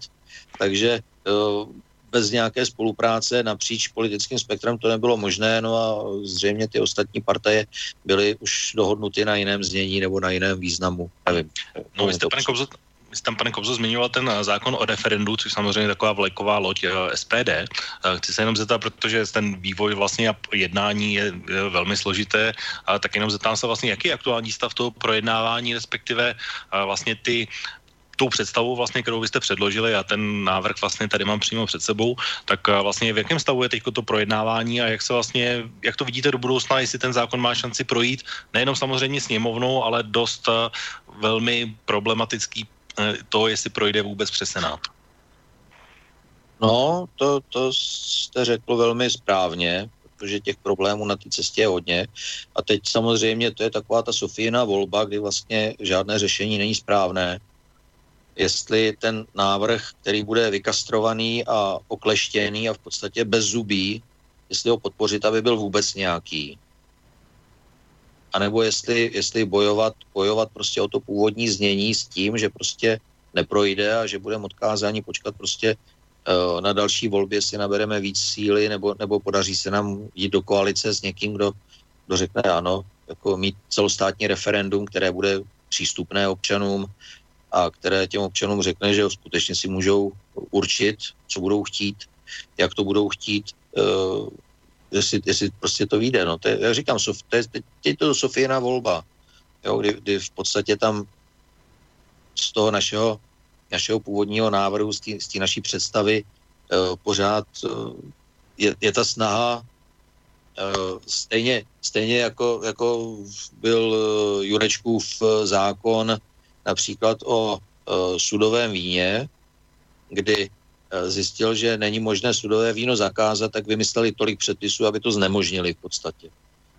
takže uh, bez nějaké spolupráce napříč politickým spektrem to nebylo možné, no a zřejmě ty ostatní partaje byly už dohodnuty na jiném znění nebo na jiném významu. Nevím. No, vy jste, pane Kobzo, vy jste tam, pane Kobzo, zmiňoval ten eh, zákon o referendu, což samozřejmě taková vlajková loď eh, SPD. Eh, chci se jenom zeptat, protože ten vývoj vlastně a jednání je, velmi složité, tak jenom zeptám se vlastně, jaký je aktuální stav toho projednávání, respektive vlastně ty tou představou, vlastně, kterou byste předložili, a ten návrh vlastně tady mám přímo před sebou, tak vlastně v jakém stavu je teď to projednávání a jak se vlastně, jak to vidíte do budoucna, jestli ten zákon má šanci projít, nejenom samozřejmě sněmovnou, ale dost velmi problematický to, jestli projde vůbec přes Senát. No, to, to jste řekl velmi správně, protože těch problémů na té cestě je hodně. A teď samozřejmě to je taková ta Sofína volba, kdy vlastně žádné řešení není správné. Jestli ten návrh, který bude vykastrovaný a okleštěný a v podstatě bez zubí, jestli ho podpořit, aby byl vůbec nějaký, anebo jestli, jestli bojovat, bojovat prostě o to původní znění s tím, že prostě neprojde a že budeme odkázáni počkat prostě uh, na další volbě, jestli nabereme víc síly, nebo, nebo podaří se nám jít do koalice s někým, kdo, kdo řekne ano, jako mít celostátní referendum, které bude přístupné občanům a které těm občanům řekne, že skutečně si můžou určit, co budou chtít, jak to budou chtít, uh, jestli, jestli prostě to vyjde. No. To je, jak říkám, Sof, to je, teď je to Sofína volba, jo, kdy, kdy v podstatě tam z toho našeho, našeho původního návrhu, z té naší představy uh, pořád uh, je, je ta snaha uh, stejně, stejně jako, jako byl Jurečkův zákon například o sudovém víně, kdy zjistil, že není možné sudové víno zakázat, tak vymysleli tolik předpisů, aby to znemožnili v podstatě.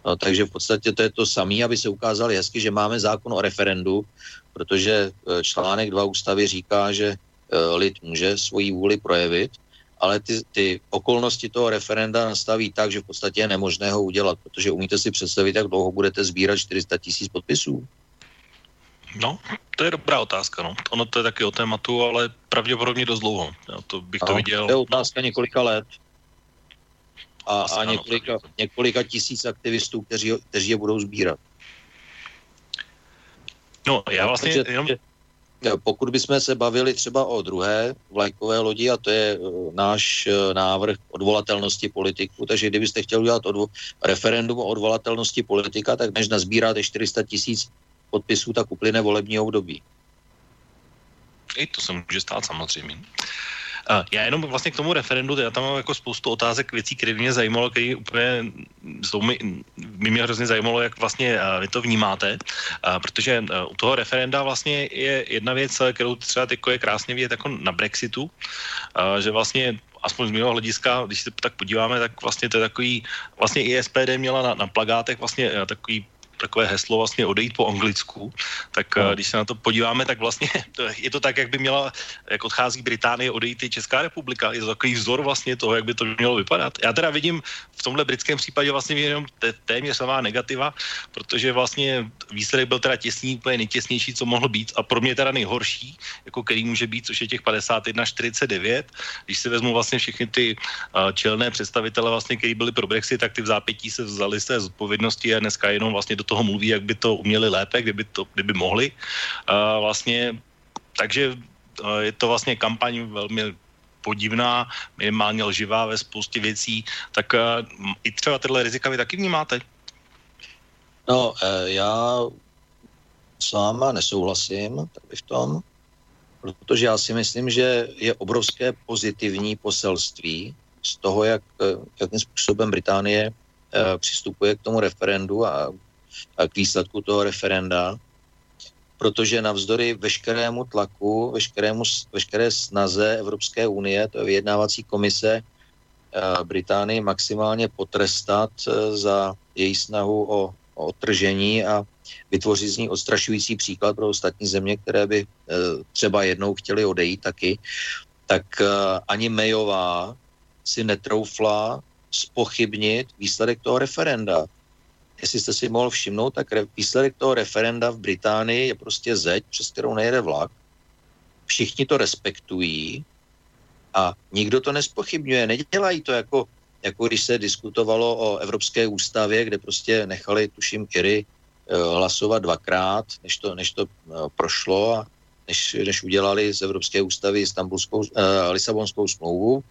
No, takže v podstatě to je to samé, aby se ukázali hezky, že máme zákon o referendu, protože eh, článek 2 ústavy říká, že eh, lid může svoji vůli projevit, ale ty, ty okolnosti toho referenda nastaví tak, že v podstatě je nemožné ho udělat, protože umíte si představit, jak dlouho budete sbírat 400 tisíc podpisů. No, to je dobrá otázka, no. Ono to je taky o tématu, ale pravděpodobně dost dlouho. Já to bych no, to viděl. To je otázka několika let. A, a několika, několika tisíc aktivistů, kteří, kteří je budou sbírat. No, já vlastně Takže, jenom... Pokud bychom se bavili třeba o druhé vlajkové lodi, a to je uh, náš uh, návrh odvolatelnosti politiku, takže kdybyste chtěli udělat odvo- referendum o odvolatelnosti politika, tak než nazbíráte 400 tisíc podpisů, tak uplyne volební období. I to se může stát samozřejmě. Uh, já jenom vlastně k tomu referendu, já tam mám jako spoustu otázek, věcí, které mě zajímalo, které úplně jsou mi, mě hrozně zajímalo, jak vlastně uh, vy to vnímáte, uh, protože u toho referenda vlastně je jedna věc, kterou třeba jako je krásně vidět jako na Brexitu, že vlastně aspoň z mého hlediska, když se tak podíváme, tak vlastně to je takový, vlastně i SPD měla na, na plagátech vlastně takový takové heslo vlastně odejít po anglicku, tak no. když se na to podíváme, tak vlastně to, je to tak, jak by měla, jak odchází Británie, odejít i Česká republika. Je to takový vzor vlastně toho, jak by to mělo vypadat. Já teda vidím v tomhle britském případě vlastně jenom téměř samá negativa, protože vlastně výsledek byl teda těsný, úplně nejtěsnější, co mohl být a pro mě teda nejhorší, jako který může být, což je těch 51-49. Když si vezmu vlastně všechny ty uh, čelné představitele, vlastně, kteří byli pro Brexit, tak ty v zápětí se vzali z té zodpovědnosti a dneska jenom vlastně do toho mluví, jak by to uměli lépe, kdyby, to, kdyby mohli. Uh, vlastně, takže uh, je to vlastně kampaň velmi podivná, minimálně lživá ve spoustě věcí, tak uh, i třeba tyhle rizika vy taky vnímáte? No, já s váma nesouhlasím tady v tom, protože já si myslím, že je obrovské pozitivní poselství z toho, jak, jakým způsobem Británie uh, přistupuje k tomu referendu a k výsledku toho referenda, protože navzdory veškerému tlaku, veškerému, veškeré snaze Evropské unie, to je vyjednávací komise, uh, Británii maximálně potrestat uh, za její snahu o, o otržení a vytvořit z ní odstrašující příklad pro ostatní země, které by třeba jednou chtěli odejít taky, tak ani Mayová si netroufla spochybnit výsledek toho referenda. Jestli jste si mohl všimnout, tak re- výsledek toho referenda v Británii je prostě zeď, přes kterou nejede vlak. Všichni to respektují a nikdo to nespochybňuje. Nedělají to jako, jako když se diskutovalo o Evropské ústavě, kde prostě nechali, tuším, Iry eh, hlasovat dvakrát, než to, než to eh, prošlo a než, než udělali z Evropské ústavy Istanbulskou, uh, Lisabonskou smlouvu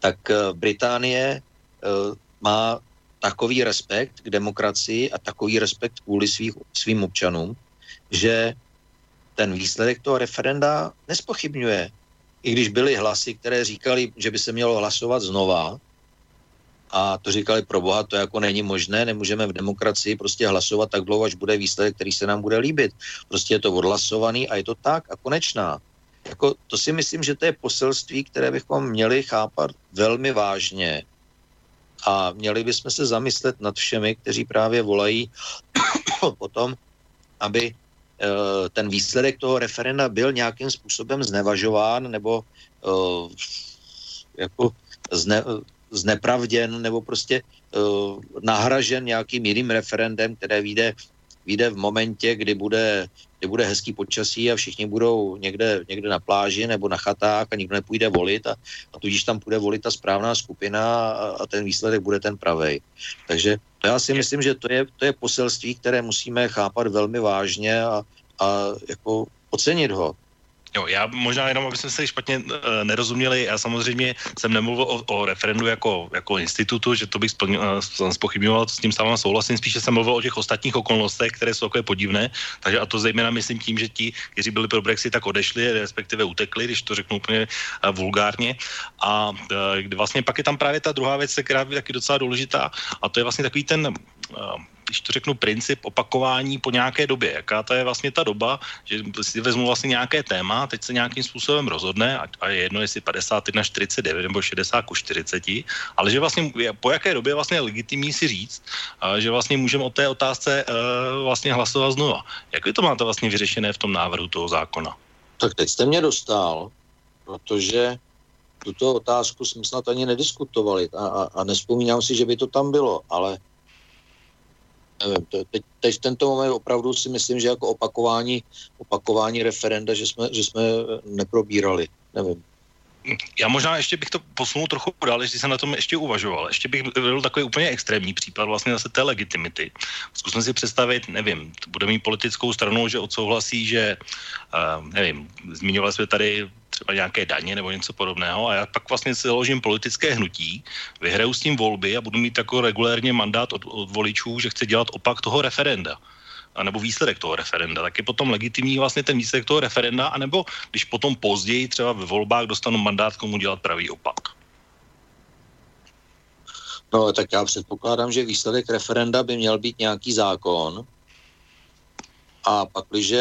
tak eh, Británie uh, má takový respekt k demokracii a takový respekt kvůli svých, svým občanům, že ten výsledek toho referenda nespochybňuje. I když byly hlasy, které říkali, že by se mělo hlasovat znova, a to říkali pro boha, to jako není možné, nemůžeme v demokracii prostě hlasovat tak dlouho, až bude výsledek, který se nám bude líbit. Prostě je to odhlasovaný a je to tak a konečná. Jako, to si myslím, že to je poselství, které bychom měli chápat velmi vážně a měli bychom se zamyslet nad všemi, kteří právě volají o tom, aby e, ten výsledek toho referenda byl nějakým způsobem znevažován nebo e, jako zne, znepravděn nebo prostě uh, nahražen nějakým jiným referendem, které vyjde v momentě, kdy bude kdy bude hezký počasí a všichni budou někde, někde na pláži nebo na chatách a nikdo nepůjde volit a, a tudíž tam půjde volit ta správná skupina a, a ten výsledek bude ten pravej. Takže já si myslím, že to je, to je poselství, které musíme chápat velmi vážně a, a jako ocenit ho. Jo, já možná jenom, aby jsme se špatně uh, nerozuměli, já samozřejmě jsem nemluvil o, o referendu jako, jako institutu, že to bych uh, spochybňoval, s tím sám souhlasím, spíše jsem mluvil o těch ostatních okolnostech, které jsou takové podivné, takže a to zejména myslím tím, že ti, kteří byli pro Brexit, tak odešli, respektive utekli, když to řeknu úplně uh, vulgárně. A uh, vlastně pak je tam právě ta druhá věc, která je taky docela důležitá, a to je vlastně takový ten uh, když to řeknu, princip opakování po nějaké době. Jaká to je vlastně ta doba, že si vezmu vlastně nějaké téma, teď se nějakým způsobem rozhodne, a, je jedno, jestli 51 49 nebo 60 ku 40, ale že vlastně po jaké době vlastně je legitimní si říct, že vlastně můžeme o té otázce uh, vlastně hlasovat znova. Jak vy to máte vlastně vyřešené v tom návrhu toho zákona? Tak teď jste mě dostal, protože tuto otázku jsme snad ani nediskutovali a, a, a nespomínám si, že by to tam bylo, ale nevím, to, teď, teď tento moment opravdu si myslím, že jako opakování, opakování referenda, že jsme, že jsme neprobírali, nevím. Já možná ještě bych to posunul trochu dál, když jsem na tom ještě uvažoval. Ještě bych byl takový úplně extrémní případ vlastně zase té legitimity. Zkusme si představit, nevím, bude mít politickou stranu, že odsouhlasí, že, uh, nevím, zmiňovali jsme tady třeba nějaké daně nebo něco podobného. A já pak vlastně si založím politické hnutí, vyhraju s tím volby a budu mít jako regulérně mandát od, od voličů, že chce dělat opak toho referenda. Nebo výsledek toho referenda, tak je potom legitimní vlastně ten výsledek toho referenda, anebo když potom později třeba ve volbách dostanu mandát, komu dělat pravý opak. No, tak já předpokládám, že výsledek referenda by měl být nějaký zákon. A pak, když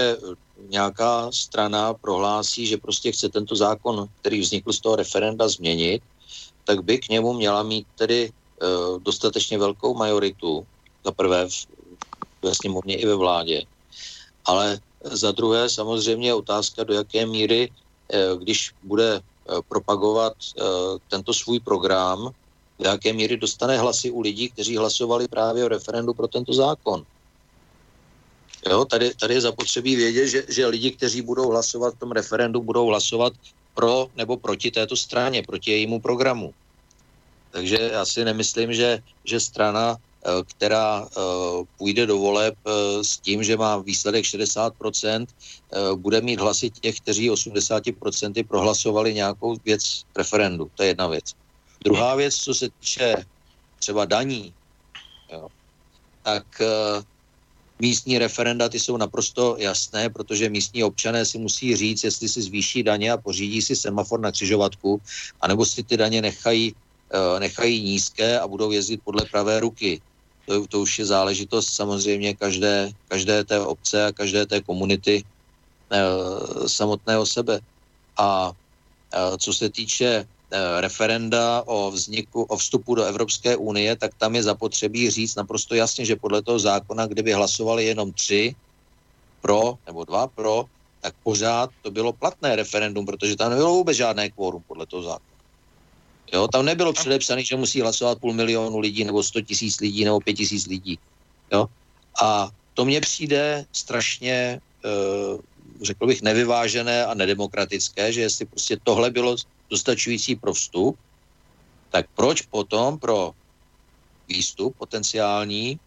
nějaká strana prohlásí, že prostě chce tento zákon, který vznikl z toho referenda, změnit, tak by k němu měla mít tedy e, dostatečně velkou majoritu za prvé v, ve sněmovně i ve vládě. Ale za druhé samozřejmě otázka, do jaké míry, když bude propagovat tento svůj program, do jaké míry dostane hlasy u lidí, kteří hlasovali právě o referendu pro tento zákon. Jo, tady, tady je zapotřebí vědět, že, že lidi, kteří budou hlasovat v tom referendu, budou hlasovat pro nebo proti této straně, proti jejímu programu. Takže já si nemyslím, že, že strana, eh, která eh, půjde do voleb eh, s tím, že má výsledek 60%, bude mít hlasy těch, kteří 80% prohlasovali nějakou věc v referendu. To je jedna věc. Druhá věc, co se týče třeba daní, jo, tak místní referenda ty jsou naprosto jasné, protože místní občané si musí říct, jestli si zvýší daně a pořídí si semafor na křižovatku, anebo si ty daně nechají, eh, nechají nízké a budou jezdit podle pravé ruky. To, to už je záležitost samozřejmě každé, každé té obce a každé té komunity eh, samotného sebe. A eh, co se týče referenda o vzniku, o vstupu do Evropské unie, tak tam je zapotřebí říct naprosto jasně, že podle toho zákona, kdyby hlasovali jenom tři pro nebo dva pro, tak pořád to bylo platné referendum, protože tam nebylo vůbec žádné kvórum podle toho zákona. Jo, tam nebylo předepsané, že musí hlasovat půl milionu lidí, nebo sto tisíc lidí, nebo pět tisíc lidí. Jo? A to mně přijde strašně, e, řekl bych, nevyvážené a nedemokratické, že jestli prostě tohle bylo dostačující pro vstup, tak proč potom pro výstup potenciální,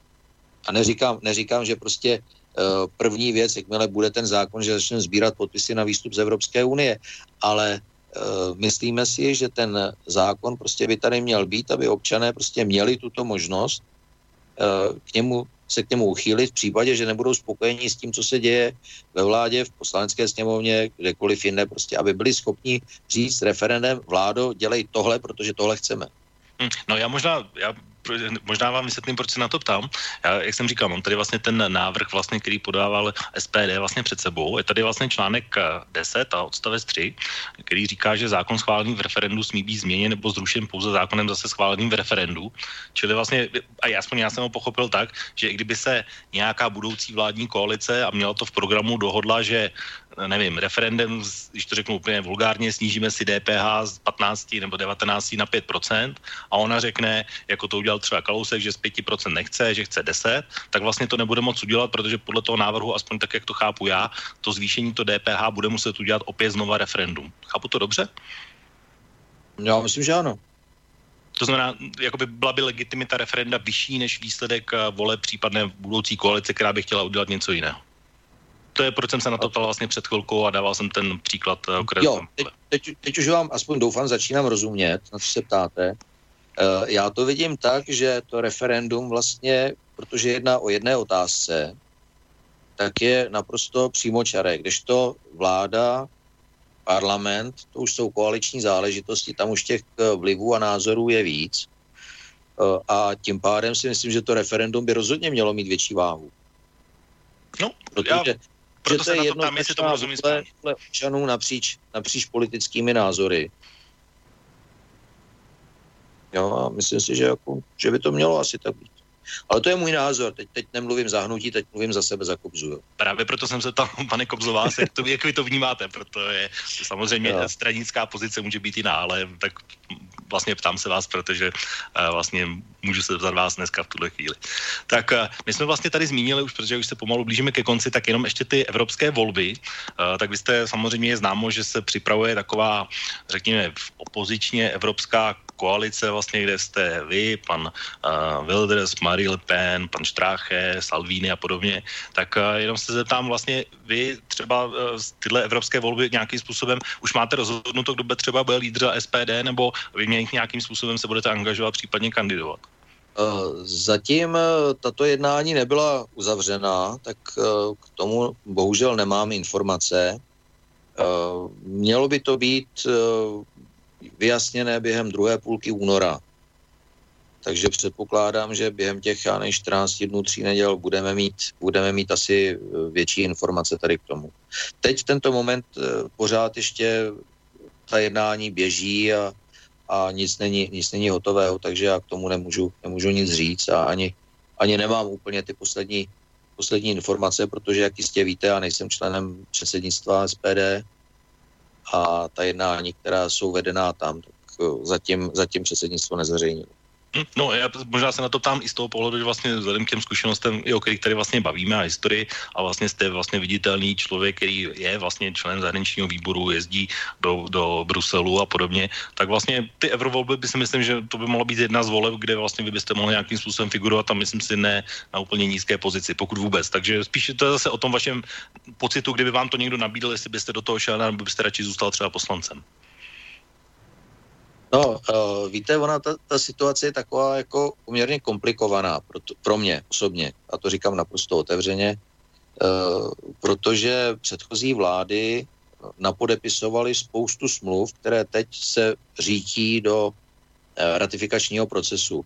a neříkám, neříkám že prostě uh, první věc, jakmile bude ten zákon, že začneme sbírat podpisy na výstup z Evropské unie, ale uh, myslíme si, že ten zákon prostě by tady měl být, aby občané prostě měli tuto možnost uh, k němu se k němu uchýlit v případě, že nebudou spokojení s tím, co se děje ve vládě, v poslanecké sněmovně, kdekoliv jinde, prostě, aby byli schopni říct referendem, vládo, dělej tohle, protože tohle chceme. Hm, no já možná, já možná vám vysvětlím, proč se na to ptám. Já, jak jsem říkal, mám tady vlastně ten návrh, vlastně, který podával SPD vlastně před sebou. Je tady vlastně článek 10 eh, a odstavec 3, který říká, že zákon schválený v referendu smí být změněn nebo zrušen pouze zákonem zase schváleným v referendu. Čili vlastně, a já, aspoň já jsem ho pochopil tak, že i kdyby se nějaká budoucí vládní koalice a měla to v programu dohodla, že nevím, referendem, když to řeknu úplně vulgárně, snížíme si DPH z 15 nebo 19 na 5% a ona řekne, jako to udělal třeba Kalousek, že z 5% nechce, že chce 10, tak vlastně to nebude moc udělat, protože podle toho návrhu, aspoň tak, jak to chápu já, to zvýšení to DPH bude muset udělat opět znova referendum. Chápu to dobře? Já myslím, že ano. To znamená, jakoby byla by legitimita referenda vyšší než výsledek eh, vole případné budoucí koalice, která by chtěla udělat něco jiného to je, proč jsem se na to ptal vlastně před chvilkou a dával jsem ten příklad. Uh, jo, teď, teď, teď už vám aspoň doufám, začínám rozumět, na co se ptáte. Uh, já to vidím tak, že to referendum vlastně, protože jedná o jedné otázce, tak je naprosto přímočaré. Kdežto vláda, parlament, to už jsou koaliční záležitosti, tam už těch eh, vlivů a názorů je víc. A tím pádem si myslím, že to referendum by rozhodně mělo mít větší váhu. No, protože, já proto že to je jestli tomu rozumím občanů napříč, napříč politickými názory. Jo, a myslím si, že, jako, že by to mělo asi tak být. Ale to je můj názor. Teď, teď nemluvím za hnutí, teď mluvím za sebe, za Kobzu. Jo. Právě proto jsem se tam, pane Kobzo, vás, jak, to, jak vy to vnímáte, protože samozřejmě jo. stranická pozice může být jiná, ale tak vlastně ptám se vás, protože uh, vlastně můžu se zeptat vás dneska v tuhle chvíli. Tak uh, my jsme vlastně tady zmínili už, protože už se pomalu blížíme ke konci, tak jenom ještě ty evropské volby. Uh, tak vy jste samozřejmě je známo, že se připravuje taková, řekněme, opozičně evropská koalice, vlastně, kde jste vy, pan uh, Wilders, Marie Le Pen, pan Stráche, Salvini a podobně, tak uh, jenom se zeptám vlastně, vy třeba uh, tyhle evropské volby nějakým způsobem už máte rozhodnuto, kdo by třeba byl lídr SPD, nebo vy nějakým způsobem se budete angažovat, případně kandidovat? Zatím tato jednání nebyla uzavřená, tak k tomu bohužel nemám informace. Mělo by to být vyjasněné během druhé půlky února. Takže předpokládám, že během těch, já 14 dnů, tří neděl budeme mít, budeme mít asi eh, větší informace tady k tomu. Teď v tento moment eh, pořád ještě ta jednání běží a, a nic, není, nic není hotového, takže já k tomu nemůžu, nemůžu nic říct a ani, ani nemám úplně ty poslední, poslední informace, protože, jak jistě víte, já nejsem členem předsednictva SPD a ta jednání, která jsou vedená tam, tak zatím, zatím předsednictvo nezveřejnilo. Hm, no, já možná se na to ptám i z toho pohledu, že vlastně vzhledem k těm zkušenostem, i o kterých tady vlastně bavíme a historii, a vlastně jste vlastně viditelný člověk, který je vlastně člen zahraničního výboru, jezdí do, do Bruselu a podobně, tak vlastně ty eurovolby by si myslím, že to by mohlo být jedna z voleb, kde vlastně vy byste mohli nějakým způsobem figurovat a myslím si ne na úplně nízké pozici, pokud vůbec. Takže spíše to je zase o tom vašem pocitu, kdyby vám to někdo nabídl, jestli byste do toho šel, nebo byste radši zůstal třeba poslancem. No, uh, víte, ona, ta, ta situace je taková jako poměrně komplikovaná pro, to, pro mě osobně, a to říkám naprosto otevřeně, uh, protože předchozí vlády napodepisovaly spoustu smluv, které teď se řítí do uh, ratifikačního procesu.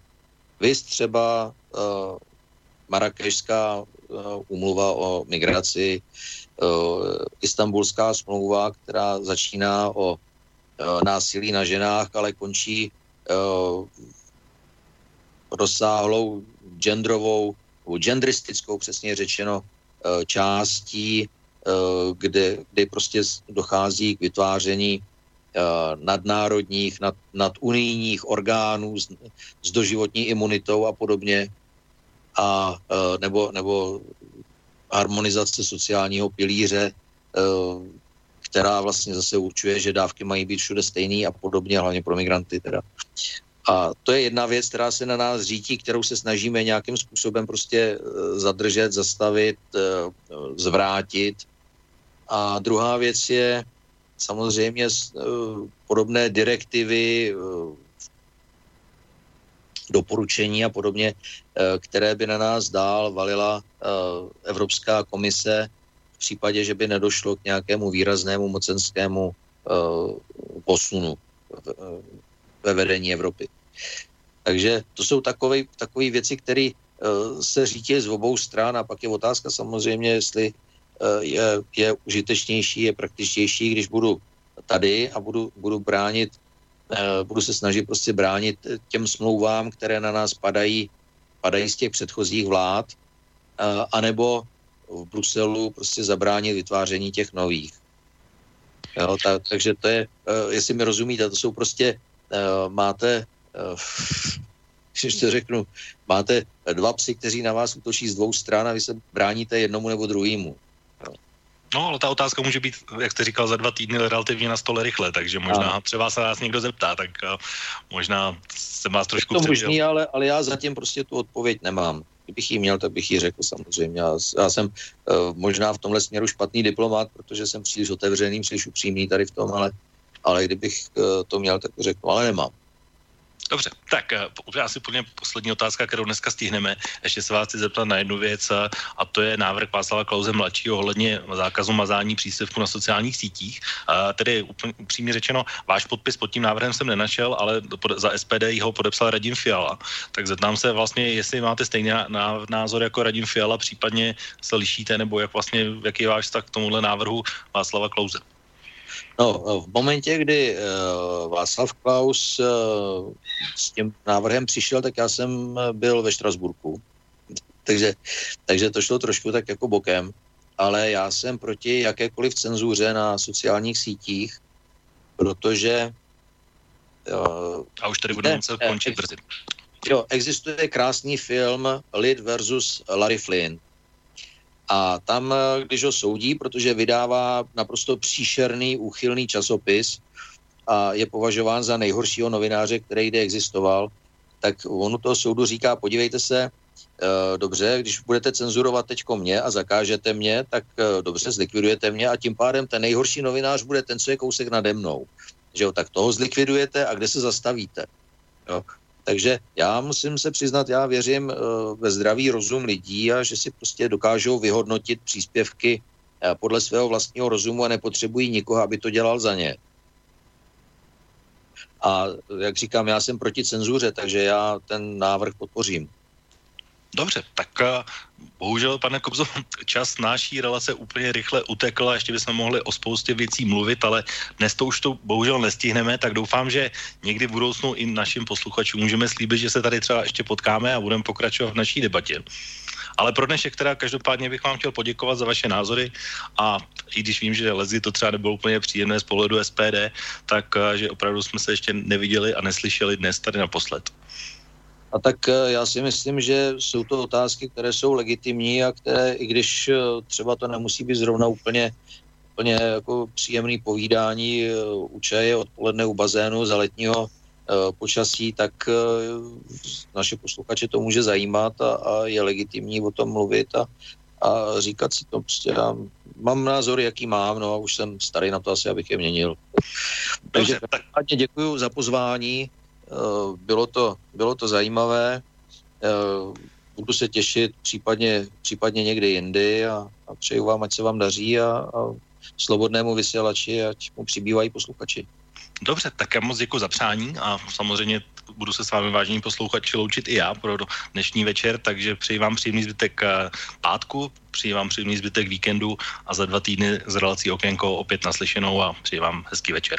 Vy třeba uh, Marrakešská umluva o migraci, uh, Istanbulská smlouva, která začíná o Eh, násilí na ženách, ale končí uh, rozsáhlou genderovou, gendristickou přesně řečeno, uh, částí, kde, kde prostě dochází k vytváření nadnárodních, nad, nadunijních orgánů s, s doživotní imunitou a podobně, a, nebo, nebo harmonizace sociálního pilíře, která vlastně zase určuje, že dávky mají být všude stejný a podobně, hlavně pro migranty teda. A to je jedna věc, která se na nás řítí, kterou se snažíme nějakým způsobem prostě eh, zadržet, zastavit, eh, zvrátit. A druhá věc je samozřejmě eh, podobné direktivy, doporučení a podobně, které by na nás dál valila Evropská komise, v případě, že by nedošlo k nějakému výraznému mocenskému uh, posunu v, ve vedení Evropy. Takže to jsou takové, věci, které uh, se řítí z obou stran a pak je otázka samozřejmě, jestli je, je užitečnější, je praktičtější, když budu tady a budu, budu bránit, budu se snažit prostě bránit těm smlouvám, které na nás padají, padají z těch předchozích vlád, anebo v Bruselu prostě zabránit vytváření těch nových. Jo, ta, takže to je, uh, jestli mi rozumíte, to jsou prostě, uh, máte, když to řeknu, máte dva psy, kteří na vás útočí z dvou stran a vy se bráníte jednomu nebo druhému. No, ale ta otázka může být, jak jste říkal, za dva týdny relativně na stole rychle, takže možná a. třeba se nás někdo zeptá, tak možná se vás trošku... Je to možný, ale, ale já zatím prostě tu odpověď nemám. Kdybych ji měl, tak bych ji řekl samozřejmě. Já, já jsem uh, možná v tomhle směru špatný diplomat, protože jsem příliš otevřený, příliš upřímný tady v tom, ale, ale kdybych uh, to měl, tak řeknu, ale nemám. Dobře, tak eh, asi úplně poslední otázka, kterou dneska stihneme. Ještě se vás chci zeptat na jednu věc eh, a to je návrh Václava Klauze mladšího ohledně zákazu mazání příspěvku na sociálních sítích. A tedy úplně upřímně řečeno, váš podpis pod tím návrhem jsem nenašel, ale za SPD ho podepsal Radim Fiala. Tak zeptám se vlastně, jestli máte stejný názor jako Radim Fiala, případně se lišíte, nebo jak vlastně, jaký je váš vztah k tomuhle návrhu Václava Klauze. No, v momentě, kdy uh, Václav Klaus uh, s tím návrhem přišel, tak já jsem byl ve Štrasburku. takže, takže to šlo trošku tak jako bokem, ale já jsem proti jakékoliv cenzuře na sociálních sítích, protože... Uh, A už tady budeme muset končit brzy. Jo, existuje krásný film Lid versus Larry Flynn a tam, eh, když ho soudí, protože vydává naprosto příšerný, úchylný časopis a je považován za nejhoršího novináře, který kdy existoval, tak on u toho soudu říká, podívejte se, Uh, dobře, když budete cenzurovat teďko mě a zakážete mě, tak uh, dobře, zlikvidujete mě a tím pádem ten nejhorší novinář bude ten, co je kousek nade mnou. Že jo, tak toho zlikvidujete a kde se zastavíte. Jo. Takže já musím se přiznat, já věřím eh, ve zdravý rozum lidí a že si prostě dokážou vyhodnotit příspěvky eh, podle svého vlastního rozumu a nepotřebují nikoho, aby to dělal za ně. A jak říkám, já jsem proti cenzuře, takže já ten návrh podpořím. Dobře, tak uh, bohužel, pane Kobzo, čas naší relace úplně rychle utekl a ještě bychom mohli o spoustě věcí mluvit, ale dnes to už to bohužel nestihneme, tak doufám, že někdy v budoucnu i našim posluchačům můžeme slíbit, že se tady třeba ještě potkáme a budeme pokračovat v naší debatě. Ale pro dnešek teda každopádně bych vám chtěl poděkovat za vaše názory a i když vím, že Lezi to třeba nebylo úplně příjemné z pohledu SPD, tak eh, že opravdu jsme se ještě neviděli a neslyšeli dnes tady naposled. A tak eh, já si myslím, že jsou to otázky, které jsou legitimní a které, i když eh, třeba to nemusí být zrovna úplně, úplně jako příjemný povídání u čaje odpoledne u bazénu za letního počasí, tak naše posluchače to může zajímat a, a je legitimní o tom mluvit a, a říkat si to prostě. Já mám názor, jaký mám, no a už jsem starý na to asi, abych je měnil. Takže tak děkuji za pozvání, eh, bylo to, bylo to zajímavé, eh, budu se těšit případně, případně někdy jindy a, a přeju vám, ať se vám daří a, a slobodnému vysílači, ať mu přibývají posluchači. Dobře, tak já moc děkuji za přání a samozřejmě budu se s vámi vážení poslouchači loučit i já pro dnešní večer, takže přeji vám příjemný zbytek eh, pátku, přeji vám příjemný zbytek víkendu a za dva týdny z relací Okénko opět naslyšenou a přeji vám hezký večer.